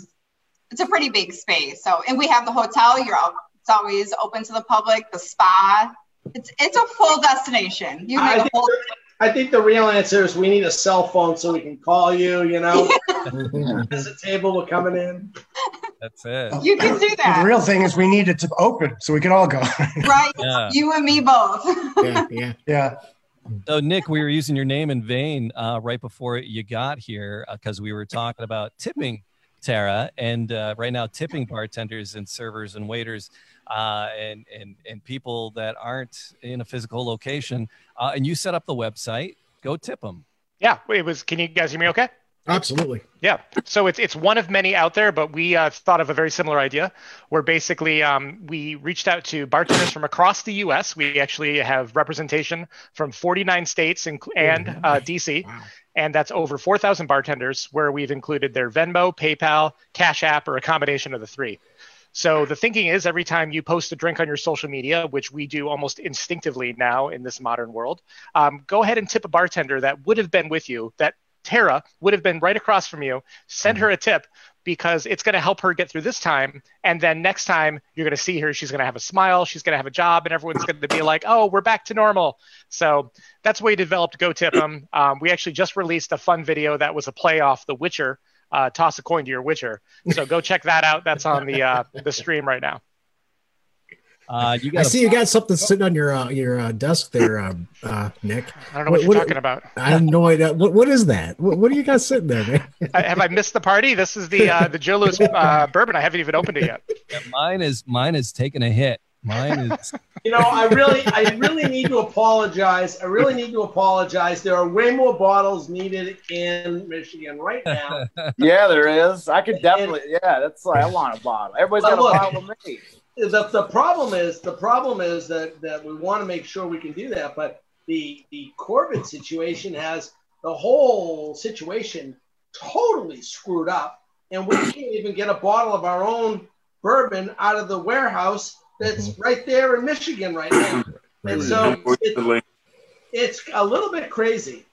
It's a pretty big space. So, and we have the hotel. You're it's always open to the public. The spa. It's it's a full destination. You I make a think, whole. I think the real answer is we need a cell phone so we can call you. You know, there's a table. We're coming in. That's it. You can do that. The real thing is we need it to open so we can all go. right? Yeah. You and me both. Yeah, yeah. yeah. So, Nick, we were using your name in vain uh, right before you got here because we were talking about tipping, Tara, and uh, right now tipping bartenders and servers and waiters uh, and and and people that aren't in a physical location. Uh, and you set up the website. Go tip them. Yeah, it was. Can you guys hear me? Okay. Absolutely. Yeah. So it's it's one of many out there, but we uh, thought of a very similar idea where basically um, we reached out to bartenders from across the U.S. We actually have representation from 49 states and, and uh, D.C. And that's over 4,000 bartenders where we've included their Venmo, PayPal, Cash App, or a combination of the three. So the thinking is every time you post a drink on your social media, which we do almost instinctively now in this modern world, um, go ahead and tip a bartender that would have been with you, that Tara would have been right across from you. Send her a tip because it's going to help her get through this time. And then next time you're going to see her, she's going to have a smile, she's going to have a job, and everyone's going to be like, oh, we're back to normal. So that's why we developed Go Tip 'em. Um, we actually just released a fun video that was a play off The Witcher. Uh, toss a coin to your Witcher. So go check that out. That's on the uh, the stream right now. Uh, you I got see you got something sitting on your uh, your uh, desk there, uh, uh, Nick. I don't know what, you're talking about. I have no idea. What, what is that? What, what do you got sitting there, man? Uh, have I missed the party? This is the uh, the Joe Louis uh, bourbon. I haven't even opened it yet. mine is mine is taking a hit. Mine is You know, I really, I really need to apologize. I really need to apologize. There are way more bottles needed in Michigan right now. Yeah, there is. I could definitely. Yeah, that's like I want a bottle. Everybody's got But look, a bottle of me. the, the problem is the problem is that, that we want to make sure we can do that, but the the COVID situation has the whole situation totally screwed up, and we can't even get a bottle of our own bourbon out of the warehouse that's mm-hmm. right there in Michigan right now. And so it, it's a little bit crazy.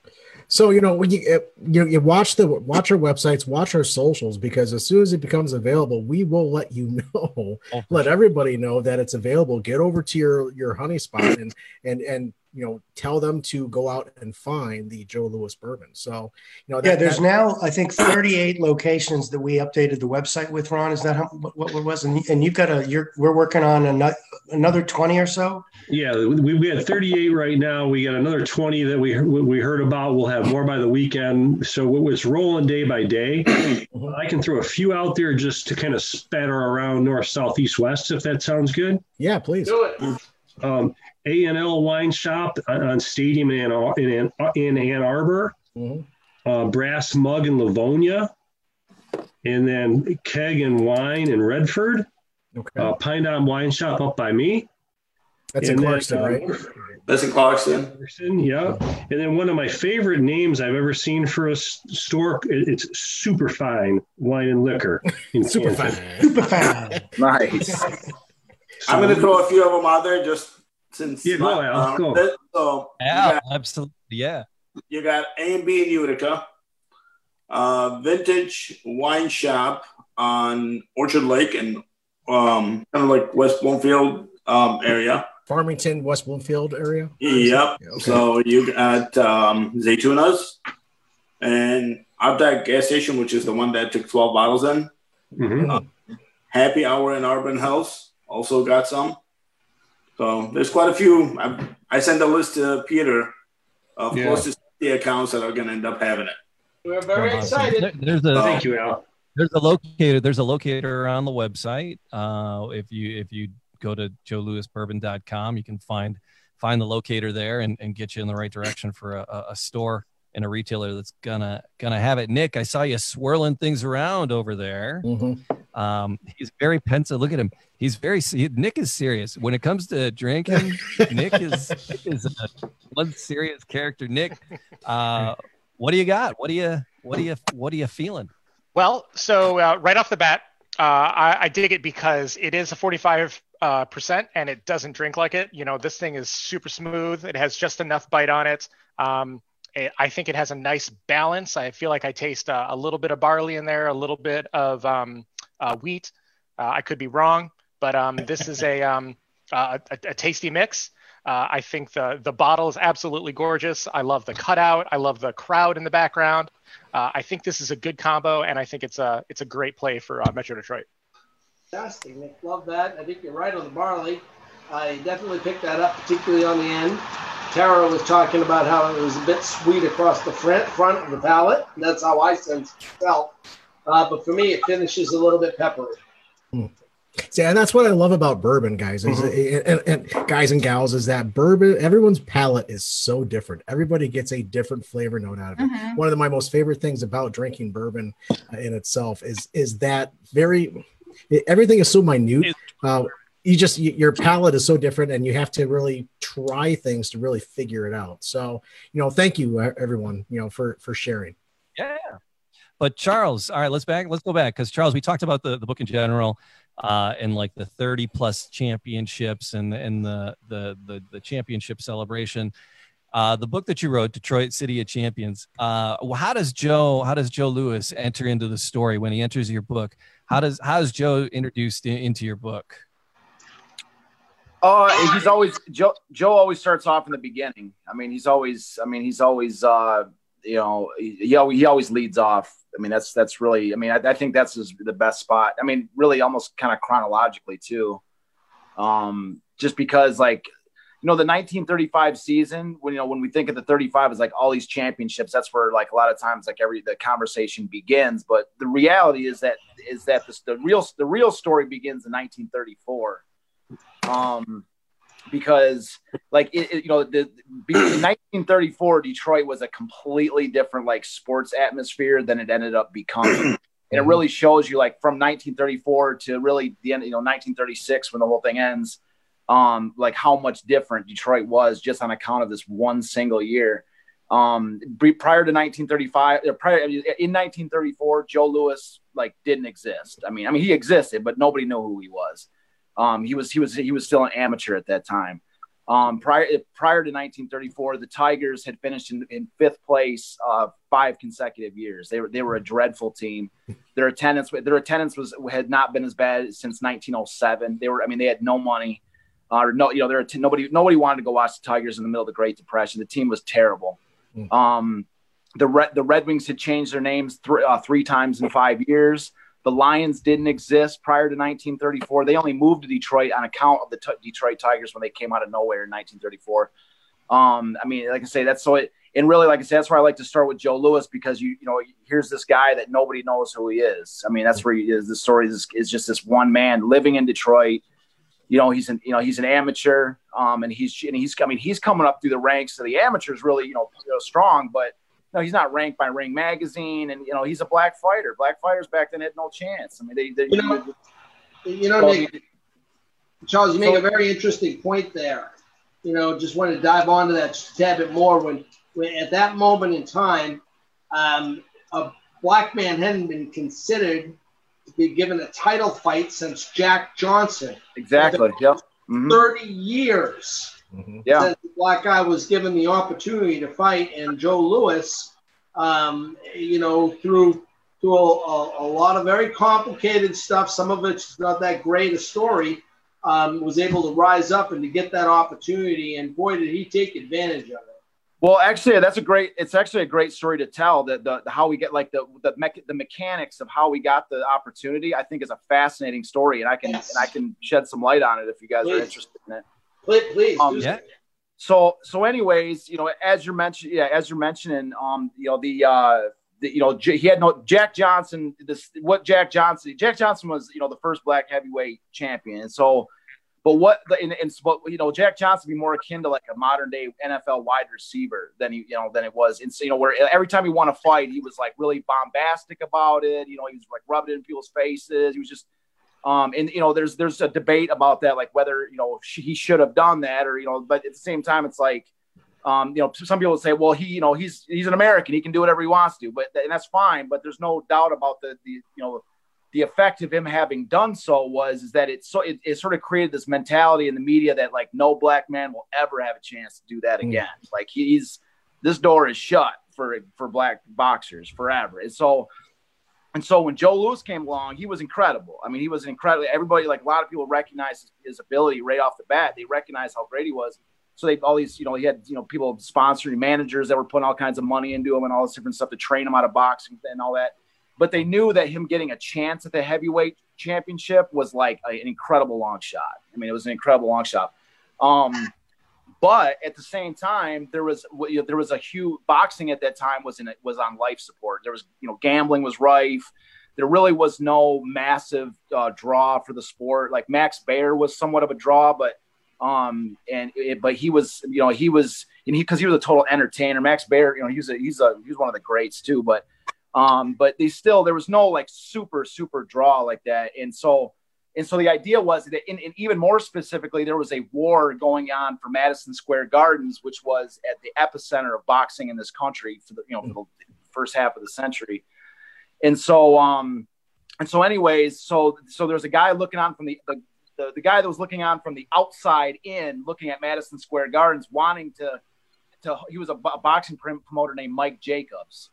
So you know when you you, you watch the watch our websites, watch our socials because as soon as it becomes available, we will let you know, oh, let everybody know that it's available. Get over to your your honey spot and and and you know tell them to go out and find the Joe Louis bourbon. So you know Yeah, there's that- now I think 38 locations that we updated the website with. Ron, is that how, what, what it was? And, and you've got a you're we're working on another another 20 or so. Yeah, we, we have 38 right now. We got another 20 that we we heard about. We'll have more by the weekend. So it's rolling day by day. I can throw a few out there just to kind of spatter around north, south, east, west, if that sounds good. Yeah, please. Do it. Um, A and L Wine Shop on on Stadium in Ann, in Ann, in Ann Arbor. Mhm. Uh, Brass Mug in Livonia, and then Keg and Wine in Redford. Okay. Uh, Pine Knob Wine Shop up by me. That's in And then, Clarkston, uh, right? That's in Clarkston. Clarkston, yeah. And then one of my favorite names I've ever seen for a store, it's Super Fine Wine and Liquor. in Super Canton. fine. Super fan. Nice. I'm going to throw a few of them out there just since. Yeah, go, Al, um, go. that- so yeah, got, absolutely yeah. you got A and B in Utica, uh, Vintage Wine Shop on Orchard Lake and um, kind of like West Bloomfield um, area. Farmington, West Bloomfield area. Yep. Yeah, okay. So you got um, Zaytunas and at that gas station, which is the one that took 12 bottles in. Mhm. Happy Hour in Urban House also got some. So there's quite a few. I, I sent a list to Peter of Yeah. close to 60 accounts that are going to end up having it. We're very Awesome. excited. There's a Thank you, Al. there's a locator there's a locator on the website uh if you if you go to joelouisbourbon.com. You can find find the locator there and, and get you in the right direction for a, a store and a retailer that's gonna gonna have it. Nick, I saw you swirling things around over there. Mm-hmm. Um, he's very pensive. Look at him. He's very Nick is serious when it comes to drinking. Nick is is a, one serious character. Nick, uh, what do you got? What do you what do you what are you feeling? Well, so uh, right off the bat, uh, I, I, dig it because it is a 45 uh, percent and it doesn't drink like it. You know, this thing is super smooth. It has just enough bite on it. Um, I think it has a nice balance. I feel like I taste a, a little bit of barley in there, a little bit of um, uh, wheat. Uh, I could be wrong, but um, this is a, um, a, a, tasty mix. Uh, I think the the bottle is absolutely gorgeous. I love the cutout. I love the crowd in the background. Uh, I think this is a good combo, and I think it's a it's a great play for uh, Metro Detroit. Fantastic, Nick. Love that. I think you're right on the barley. I definitely picked that up, particularly on the end. Tara was talking about how it was a bit sweet across the front front of the palate. That's how I sense felt. Uh, but for me, it finishes a little bit peppery. Hmm. See, and that's what I love about bourbon, guys, is mm-hmm. and, and, guys and gals, is that bourbon. Everyone's palate is so different. Everybody gets a different flavor note out of it. Mm-hmm. One of the, my most favorite things about drinking bourbon uh, in itself is is that very it, everything is so minute. Uh, you just you, your palate is so different, and you have to really try things to really figure it out. So, you know, thank you everyone, you know, for for sharing. Yeah. But Charles, all right, let's back. Let's go back because Charles, we talked about the, the book in general uh, and like the 30 plus championships and and the the the, the championship celebration. Uh, the book that you wrote, Detroit City of Champions. Uh, how does Joe how does Joe Louis enter into the story when he enters your book? How does how is Joe introduced in, into your book? Uh, he's always Joe. Joe always starts off in the beginning. I mean, he's always. I mean, he's always. Uh, you know, he, he always leads off I mean, that's that's really. I mean, I, I think that's his, the best spot. I mean, really, almost kind of chronologically too, um, just because like you know the 1935 season when you know when we think of the 35 is like all these championships that's where like a lot of times like every the conversation begins but the reality is that is that the real the real story begins in 1934 um because like it, it, you know the, the 1934 Detroit was a completely different like sports atmosphere than it ended up becoming. and it really shows you like from 1934 to really the end, you know, 1936 when the whole thing ends, um, like how much different Detroit was just on account of this one single year. Um, prior to 1935, uh, prior in 1934, Joe Louis like didn't exist. I mean, I mean he existed, but nobody knew who he was. Um, he was he was he was still an amateur at that time. Um, prior prior to 1934, the Tigers had finished in, in fifth place uh, five consecutive years. They were they were a dreadful team. Their attendance their attendance was had not been as bad since 1907. They were I mean they had no money, uh, or no you know there nobody nobody wanted to go watch the Tigers in the middle of the Great Depression. The team was terrible. Mm. Um, the Red the Red Wings had changed their names th- uh, three times in five years. The Lions didn't exist prior to 1934. They only moved to Detroit on account of the t- Detroit Tigers when they came out of nowhere in 1934. Um, I mean, like I say, that's so it, and really, like I said, that's where I like to start with Joe Louis because you, you know, here's this guy that nobody knows who he is. I mean, that's where he is. The story is, is just this one man living in Detroit. You know, he's an, you know, he's an amateur. Um, and he's, and he's, I mean, he's coming up through the ranks. So the amateurs really, you know strong, but no, he's not ranked by Ring Magazine, and you know he's a black fighter. Black fighters back then had no chance. I mean, they, they you know, you know, Nick, Charles, you make a very interesting point there. You know, just want to dive onto that just a bit more. When, when at that moment in time, um, a black man hadn't been considered to be given a title fight since Jack Johnson. Exactly. Yep. Mm-hmm. Thirty years. Mm-hmm. Yeah. The black guy was given the opportunity to fight, and Joe Louis, um, you know, through through a, a, a, lot of very complicated stuff, some of it's not that great a story, um, was able to rise up and to get that opportunity. And boy, did he take advantage of it. Well, actually, that's a great. It's actually a great story to tell. That the, the, how we get like the the, me- the mechanics of how we got the opportunity. I think is a fascinating story, and I can yes. and I can shed some light on it if you guys Please. are interested in it. Please, please. Um, yeah. So, so anyways, you know, as you're mentioning, yeah, as you're mentioning, um, you know, the, uh, the, you know, J- he had no Jack Johnson. This what Jack Johnson. Jack Johnson was, you know, the first black heavyweight champion. And so, But what the and, and what you know, Jack Johnson would be more akin to like a modern day NFL wide receiver than he you know than it was. And so, you know, where every time he won a fight, he was like really bombastic about it. You know, he was like rubbing it in people's faces. He was just um, and you know, there's there's a debate about that, like whether you know he should have done that or you know, but at the same time, it's like um, you know, some people say, well, he, you know, he's he's an American, he can do whatever he wants to, but and that's fine. But there's no doubt about the the you know the effect of him having done so was is that it so it, it sort of created this mentality in the media that like no black man will ever have a chance to do that again. Mm. Like he's this door is shut for for black boxers forever. And so and so when Joe Louis came along, he was incredible. I mean, he was incredible. Everybody, like a lot of people, recognized his ability right off the bat. They recognized how great he was. So they all these, you know, he had you know people sponsoring managers that were putting all kinds of money into him and all this different stuff to train him out of boxing and all that but they knew that him getting a chance at the heavyweight championship was like a, an incredible long shot. I mean, it was an incredible long shot. Um, but at the same time, there was you know, there was a huge boxing at that time was in was on life support. There was you know gambling was rife. There really was no massive uh, draw for the sport. Like Max Baer was somewhat of a draw, but um and it, but he was you know he was and he because he was a total entertainer. Max Baer, you know, he's a he's a he's one of the greats too, but um, but they still there was no like super super draw like that, and so and so the idea was that, in even more specifically, there was a war going on for Madison Square Gardens, which was at the epicenter of boxing in this country for the you know the first half of the century, and so um and so anyways, so so there's a guy looking on from the, the the, the guy that was looking on from the outside in, looking at Madison Square Gardens, wanting to to he was a, a boxing promoter named Mike Jacobs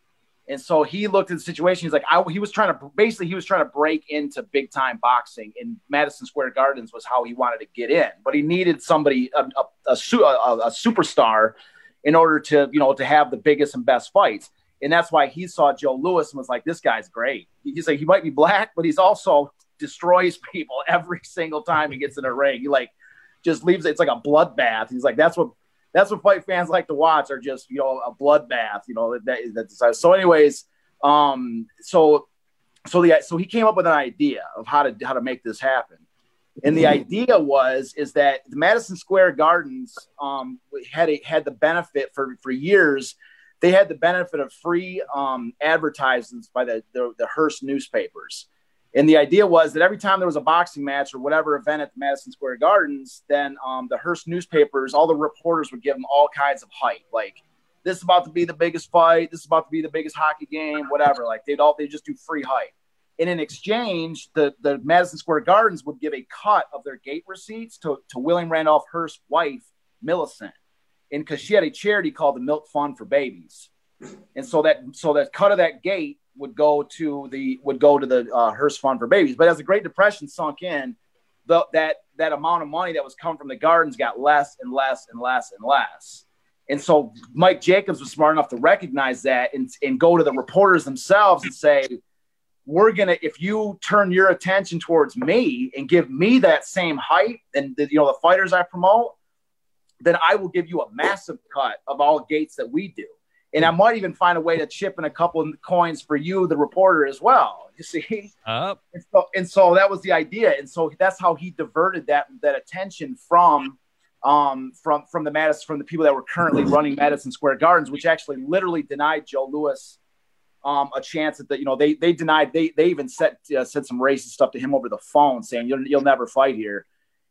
and so he looked at the situation. He's like, I, he was trying to basically he was trying to break into big time boxing, and Madison Square Gardens was how he wanted to get in. But he needed somebody a, a, a, a superstar in order to you know to have the biggest and best fights. And that's why he saw Joe Louis and was like, this guy's great. He's like, he might be black, but he's also destroys people every single time he gets in a ring. He like just leaves it. It's like a bloodbath. He's like, that's what that's what fight fans like to watch are just you know a bloodbath. You know that that's so. Anyways, um, so so the so he came up with an idea of how to how to make this happen. And the idea was is that the Madison Square Gardens um, had a, had the benefit for for years. They had the benefit of free um, advertisements by the, the the Hearst newspapers. And the idea was that every time there was a boxing match or whatever event at the Madison Square Gardens, then um, the Hearst newspapers, all the reporters would give them all kinds of hype, like this is about to be the biggest fight, this is about to be the biggest hockey game, whatever. Like they'd all they just do free hype. And in exchange, the, the Madison Square Gardens would give a cut of their gate receipts to, to William Randolph Hearst's wife, Millicent. And because she had a charity called the Milk Fund for Babies. And so that so that cut of that gate would go to the would go to the uh, Hearst Fund for Babies. But as the Great Depression sunk in, the, that that amount of money that was coming from the gardens got less and less and less and less. And so Mike Jacobs was smart enough to recognize that and, and go to the reporters themselves and say, we're gonna if you turn your attention towards me and give me that same height and the, you know the fighters I promote, then I will give you a massive cut of all gates that we do and I might even find a way to chip in a couple of coins for you, the reporter, as well. You see, and, so, and so that was the idea, and so that's how he diverted that that attention from um, from from the Madison from the people that were currently running Madison Square Gardens, which actually literally denied Joe Louis um, a chance at the you know they they denied they they even said uh, said some racist stuff to him over the phone, saying you'll you'll never fight here.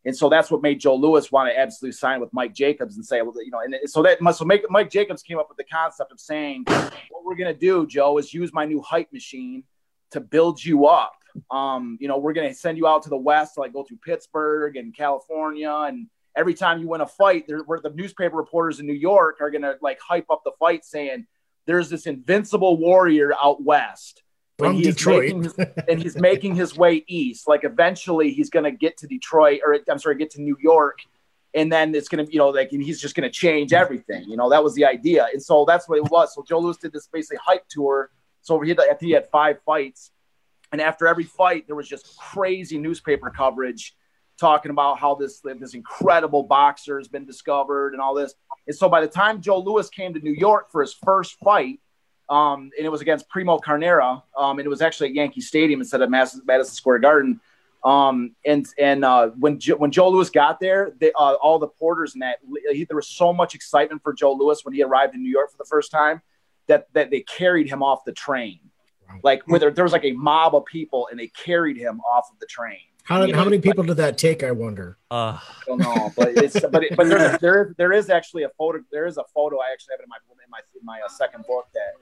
And so that's what made Joe Louis want to absolutely sign with Mike Jacobs and say, well, you know, and so that must so make, Mike Jacobs came up with the concept of saying, what we're going to do, Joe, is use my new hype machine to build you up. Um, you know, we're going to send you out to the West, to like go through Pittsburgh and California. And every time you win a fight, there, where the newspaper reporters in New York are going to like hype up the fight saying, there's this invincible warrior out West from Detroit, his, and he's making his way east. Like eventually, he's going to get to Detroit, or I'm sorry, get to New York, and then it's going to, you know, like he's just going to change everything. You know, that was the idea, and so that's what it was. So Joe Louis did this basically hype tour. So he had, I think he had five fights, and after every fight, there was just crazy newspaper coverage talking about how this this incredible boxer has been discovered and all this. And so by the time Joe Louis came to New York for his first fight um, and it was against Primo Carnera, um, and it was actually at Yankee Stadium instead of Madison, Madison Square Garden. Um, and and uh, when jo- when Joe Louis got there, they, uh, all the porters and that he, there was so much excitement for Joe Louis when he arrived in New York for the first time that that they carried him off the train, like whether there was like a mob of people and they carried him off of the train. How, did, You how know, many like- people did that take? I wonder. Uh, I don't know, but it's but it, but there, there there is actually a photo. There is a photo I actually have it in my in my in my uh, second book that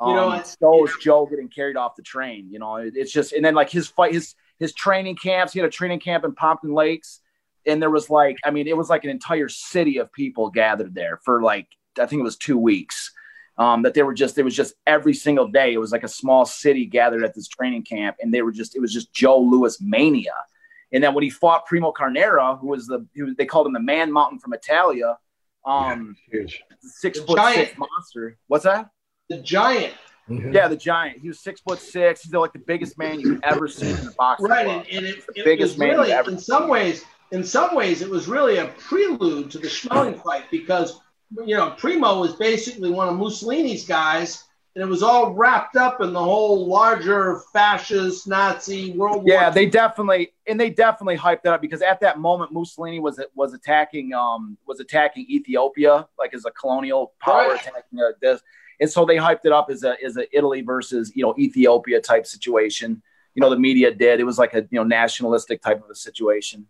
um, You know, it's- shows Joe getting carried off the train. You know, it, it's just and then like his fight his his training camps. He had a training camp in Pompton Lakes, and there was like I mean it was like an entire city of people gathered there for like I think it was two weeks. Um, that they were just it was just every single day. It was like a small city gathered at this training camp, and they were just it was just Joe Louis mania. And then when he fought Primo Carnera, who was the who they called him the Man Mountain from Italia, um, Huge. six The foot giant. six monster. What's that? The giant. Yeah, the giant. He was six foot six. He's like the biggest man you've ever seen in the boxing. Right, glove. and, and it, the it biggest was man really, you've ever in some ways, in some ways, it was really a prelude to the Schmeling fight because you know Primo was basically one of Mussolini's guys, and it was all wrapped up in the whole larger fascist Nazi World War. Yeah, they definitely and they definitely hyped that up because at that moment Mussolini was was attacking um was attacking Ethiopia like as a colonial power Right. attacking uh, this, and so they hyped it up as a as a Italy versus you know Ethiopia type situation. You know the media did. It was like a you know nationalistic type of a situation.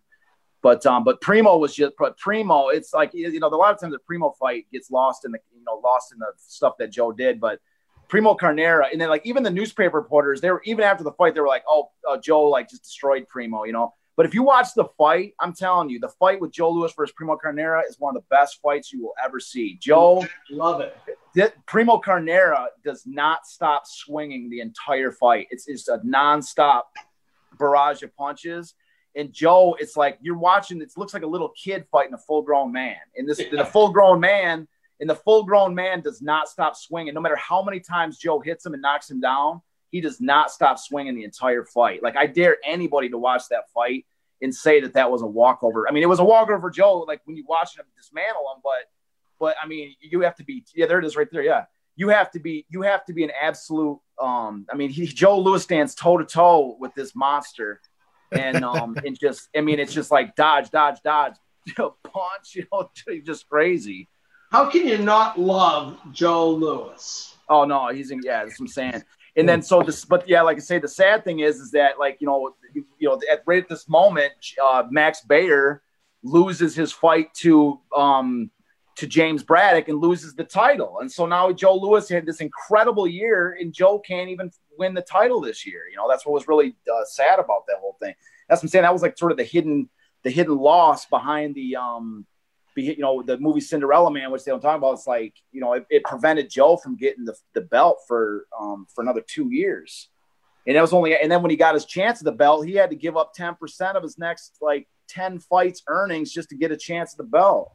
But um, but Primo was just but Primo. It's like you know a lot of times the Primo fight gets lost in the you know lost in the stuff that Joe did, but Primo Carnera, and then like even the newspaper reporters, they were even after the fight, they were like, "Oh, uh, Joe like just destroyed Primo," you know. But if you watch the fight, I'm telling you, the fight with Joe Louis versus Primo Carnera is one of the best fights you will ever see. Joe, love it. Th- Primo Carnera does not stop swinging the entire fight. It's it's a nonstop barrage of punches. And Joe, it's like you're watching. It looks like a little kid fighting a full grown man. And this, the full grown man, and the full grown man does not stop swinging. No matter how many times Joe hits him and knocks him down, he does not stop swinging the entire fight. Like I dare anybody to watch that fight and say that that was a walkover. I mean, it was a walkover for Joe. Like when you watch him dismantle him, but but I mean, you have to be yeah. There it is, right there. Yeah, you have to be you have to be an absolute. Um, I mean, he, Joe Louis stands toe to toe with this monster, and um, and just I mean, it's just like dodge, dodge, dodge, punch. You know, just crazy. How can you not love Joe Louis? Oh no, he's in. Yeah, that's what I'm saying. And then so this, but yeah, like I say, the sad thing is, is that like you know, you, you know, at right at this moment, uh, Max Baer loses his fight to um to James Braddock and loses the title, and so now Joe Louis had this incredible year, and Joe can't even win the title this year. You know, that's what was really uh, sad about that whole thing. That's what I'm saying. That was like sort of the hidden the hidden loss behind the um you know the movie Cinderella Man, which they don't talk about. It's like you know it, it prevented Joe from getting the, the belt for um, for another two years, and that was only and then when he got his chance at the belt, he had to give up ten percent of his next like ten fights earnings just to get a chance at the belt.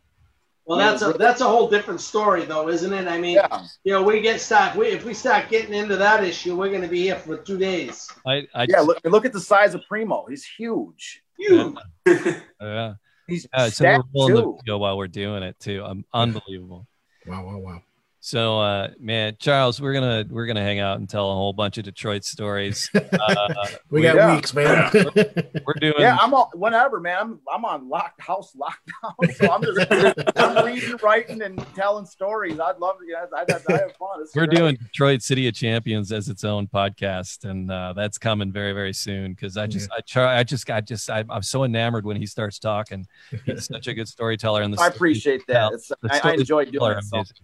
Well, that's a that's a whole different story, though, isn't it? I mean, you know, we get stuck. We, if we start getting into that issue, we're going to be here for two days. I, I yeah, look, look at the size of Primo. He's huge. Huge. Yeah. He's yeah, so we're stacked, rolling the video while we're doing it too. I'm um, unbelievable. Wow, wow, wow. So, uh, man, Charles, we're gonna we're gonna hang out and tell a whole bunch of Detroit stories. Uh, We got Yeah. weeks, man. we're doing. Yeah, I'm on whenever, man. I'm I'm on locked house lockdown, so I'm just I'm reading, writing, and telling stories. I'd love to. Yeah, I'd, I'd, I have fun. It's We're great. doing Detroit City of Champions as its own podcast, and uh, that's coming very, very soon. Because I just, I try, I just, I just, I, I'm so enamored when he starts talking. He's such a good storyteller, and the I appreciate he tells- that. It's, I, I enjoy doing tells it.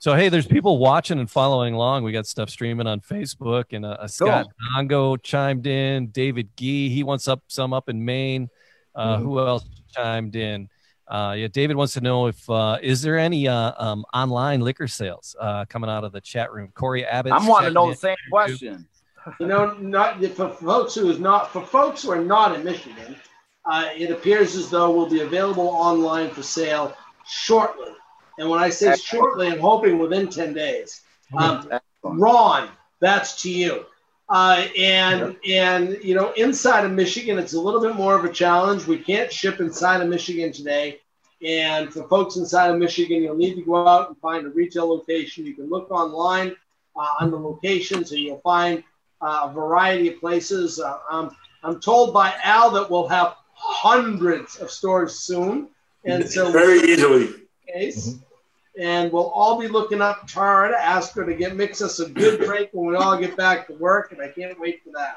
Are So. hey, there's people watching and following along. We got stuff streaming on Facebook, and uh, uh, Scott Dongo chimed in. David Gee, he wants up some up in Maine. Uh, Mm-hmm. Mhm. Who else chimed in? Uh, yeah, David wants to know if uh, is there any uh, um, online liquor sales uh, coming out of the chat room. Corey Abbott. I'm wanting to know the same question. You know, not for folks who is not for folks who are not in Michigan, uh, it appears as though will be available online for sale shortly. And when I say shortly, I'm hoping within ten days. Um, Ron, that's to you. Uh, and and you know, inside of Michigan, it's a little bit more of a challenge. We can't ship inside of Michigan today. And for folks inside of Michigan, you'll need to go out and find a retail location. You can look online uh, on the locations, and you'll find uh, a variety of places. Uh, um, I'm told by Al that we'll have hundreds of stores soon, and so Very easily. case. And we'll all be looking up Tara to ask her to get mix us a good drink when we all get back to work, and I can't wait for that.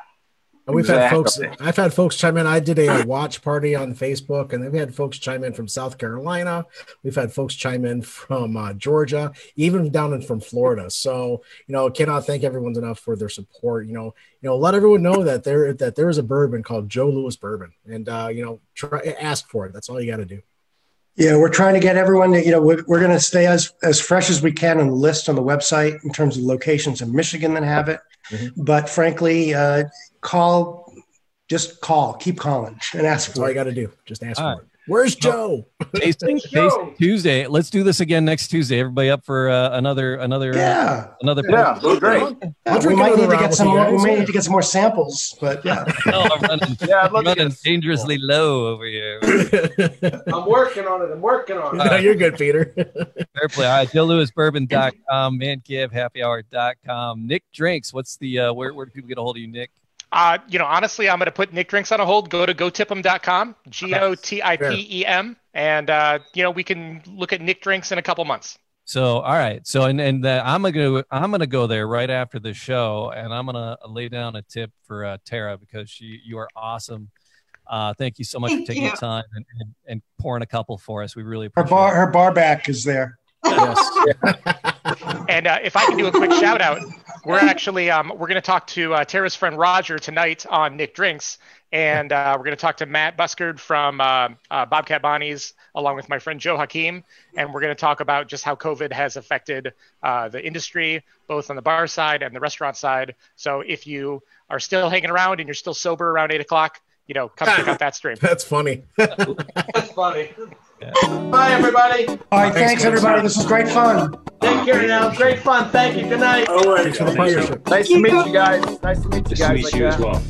And we've had folks. I've had folks chime in. I did a watch party on Facebook, and we've had folks chime in from South Carolina. We've had folks chime in from uh, Georgia, even down in from Florida. So you know, cannot thank everyone enough for their support. You know, you know, let everyone know that there that there is a bourbon called Joe Louis Bourbon, and uh, you know, try ask for it. That's all you got to do. Yeah, we're trying to get everyone to, you know, we're, we're going to stay as, as fresh as we can on the list on the website in terms of locations in Michigan that have it. Mhm. But frankly, uh, call, just call, keep calling and ask That's all for you got to do. Just ask All for it. Where's Joe? Tasting, Joe. tasting Tuesday. Let's do this again next Tuesday. Everybody up for uh, another another uh, Yeah. another Yeah, Okay. great. Yeah, I'll we might need to get some more, we guys. may need to get some more samples, but yeah. No, I'm running, Yeah, I'd love to running get dangerously low over here. I'm working on it. I'm working on it. no, you're good, Peter. Fair play. All right, JoeLouisBourbon.com, ManCaveHappyHour.com. Nick Drinks, what's the uh, where where do people get a hold of you, Nick? Uh, you know, honestly, I'm going to put Nick Drinks on a hold. Go to gotipem.com, G O T I P E M, and uh, you know we can look at Nick Drinks in a couple months. So, all right. So, and and uh, I'm gonna go. I'm gonna go there right after the show, and I'm gonna lay down a tip for uh, Tara because she you are awesome. Uh, thank you so much Thank for taking you. the time and, and, and pouring a couple for us. We really Her appreciate bar, it. her bar back is there. And uh, if I can do a quick shout out, we're actually um, we're going to talk to uh, Tara's friend Roger tonight on Nick Drinks, and uh, we're going to talk to Matt Buskard from uh, uh, Bobcat Bonnie's, along with my friend Joe Hakeem, and we're going to talk about just how COVID has affected uh, the industry, both on the bar side and the restaurant side. So if you are still hanging around and you're still sober around eight o'clock, you know, come check out that stream. That's funny. That's funny. Bye, everybody. All right. Thanks, everybody. This was great fun. Take care now. Great fun. Thank you. Good night. All right. Thanks for the partnership. Nice to meet you guys. Nice to meet you guys. Nice to meet you as well.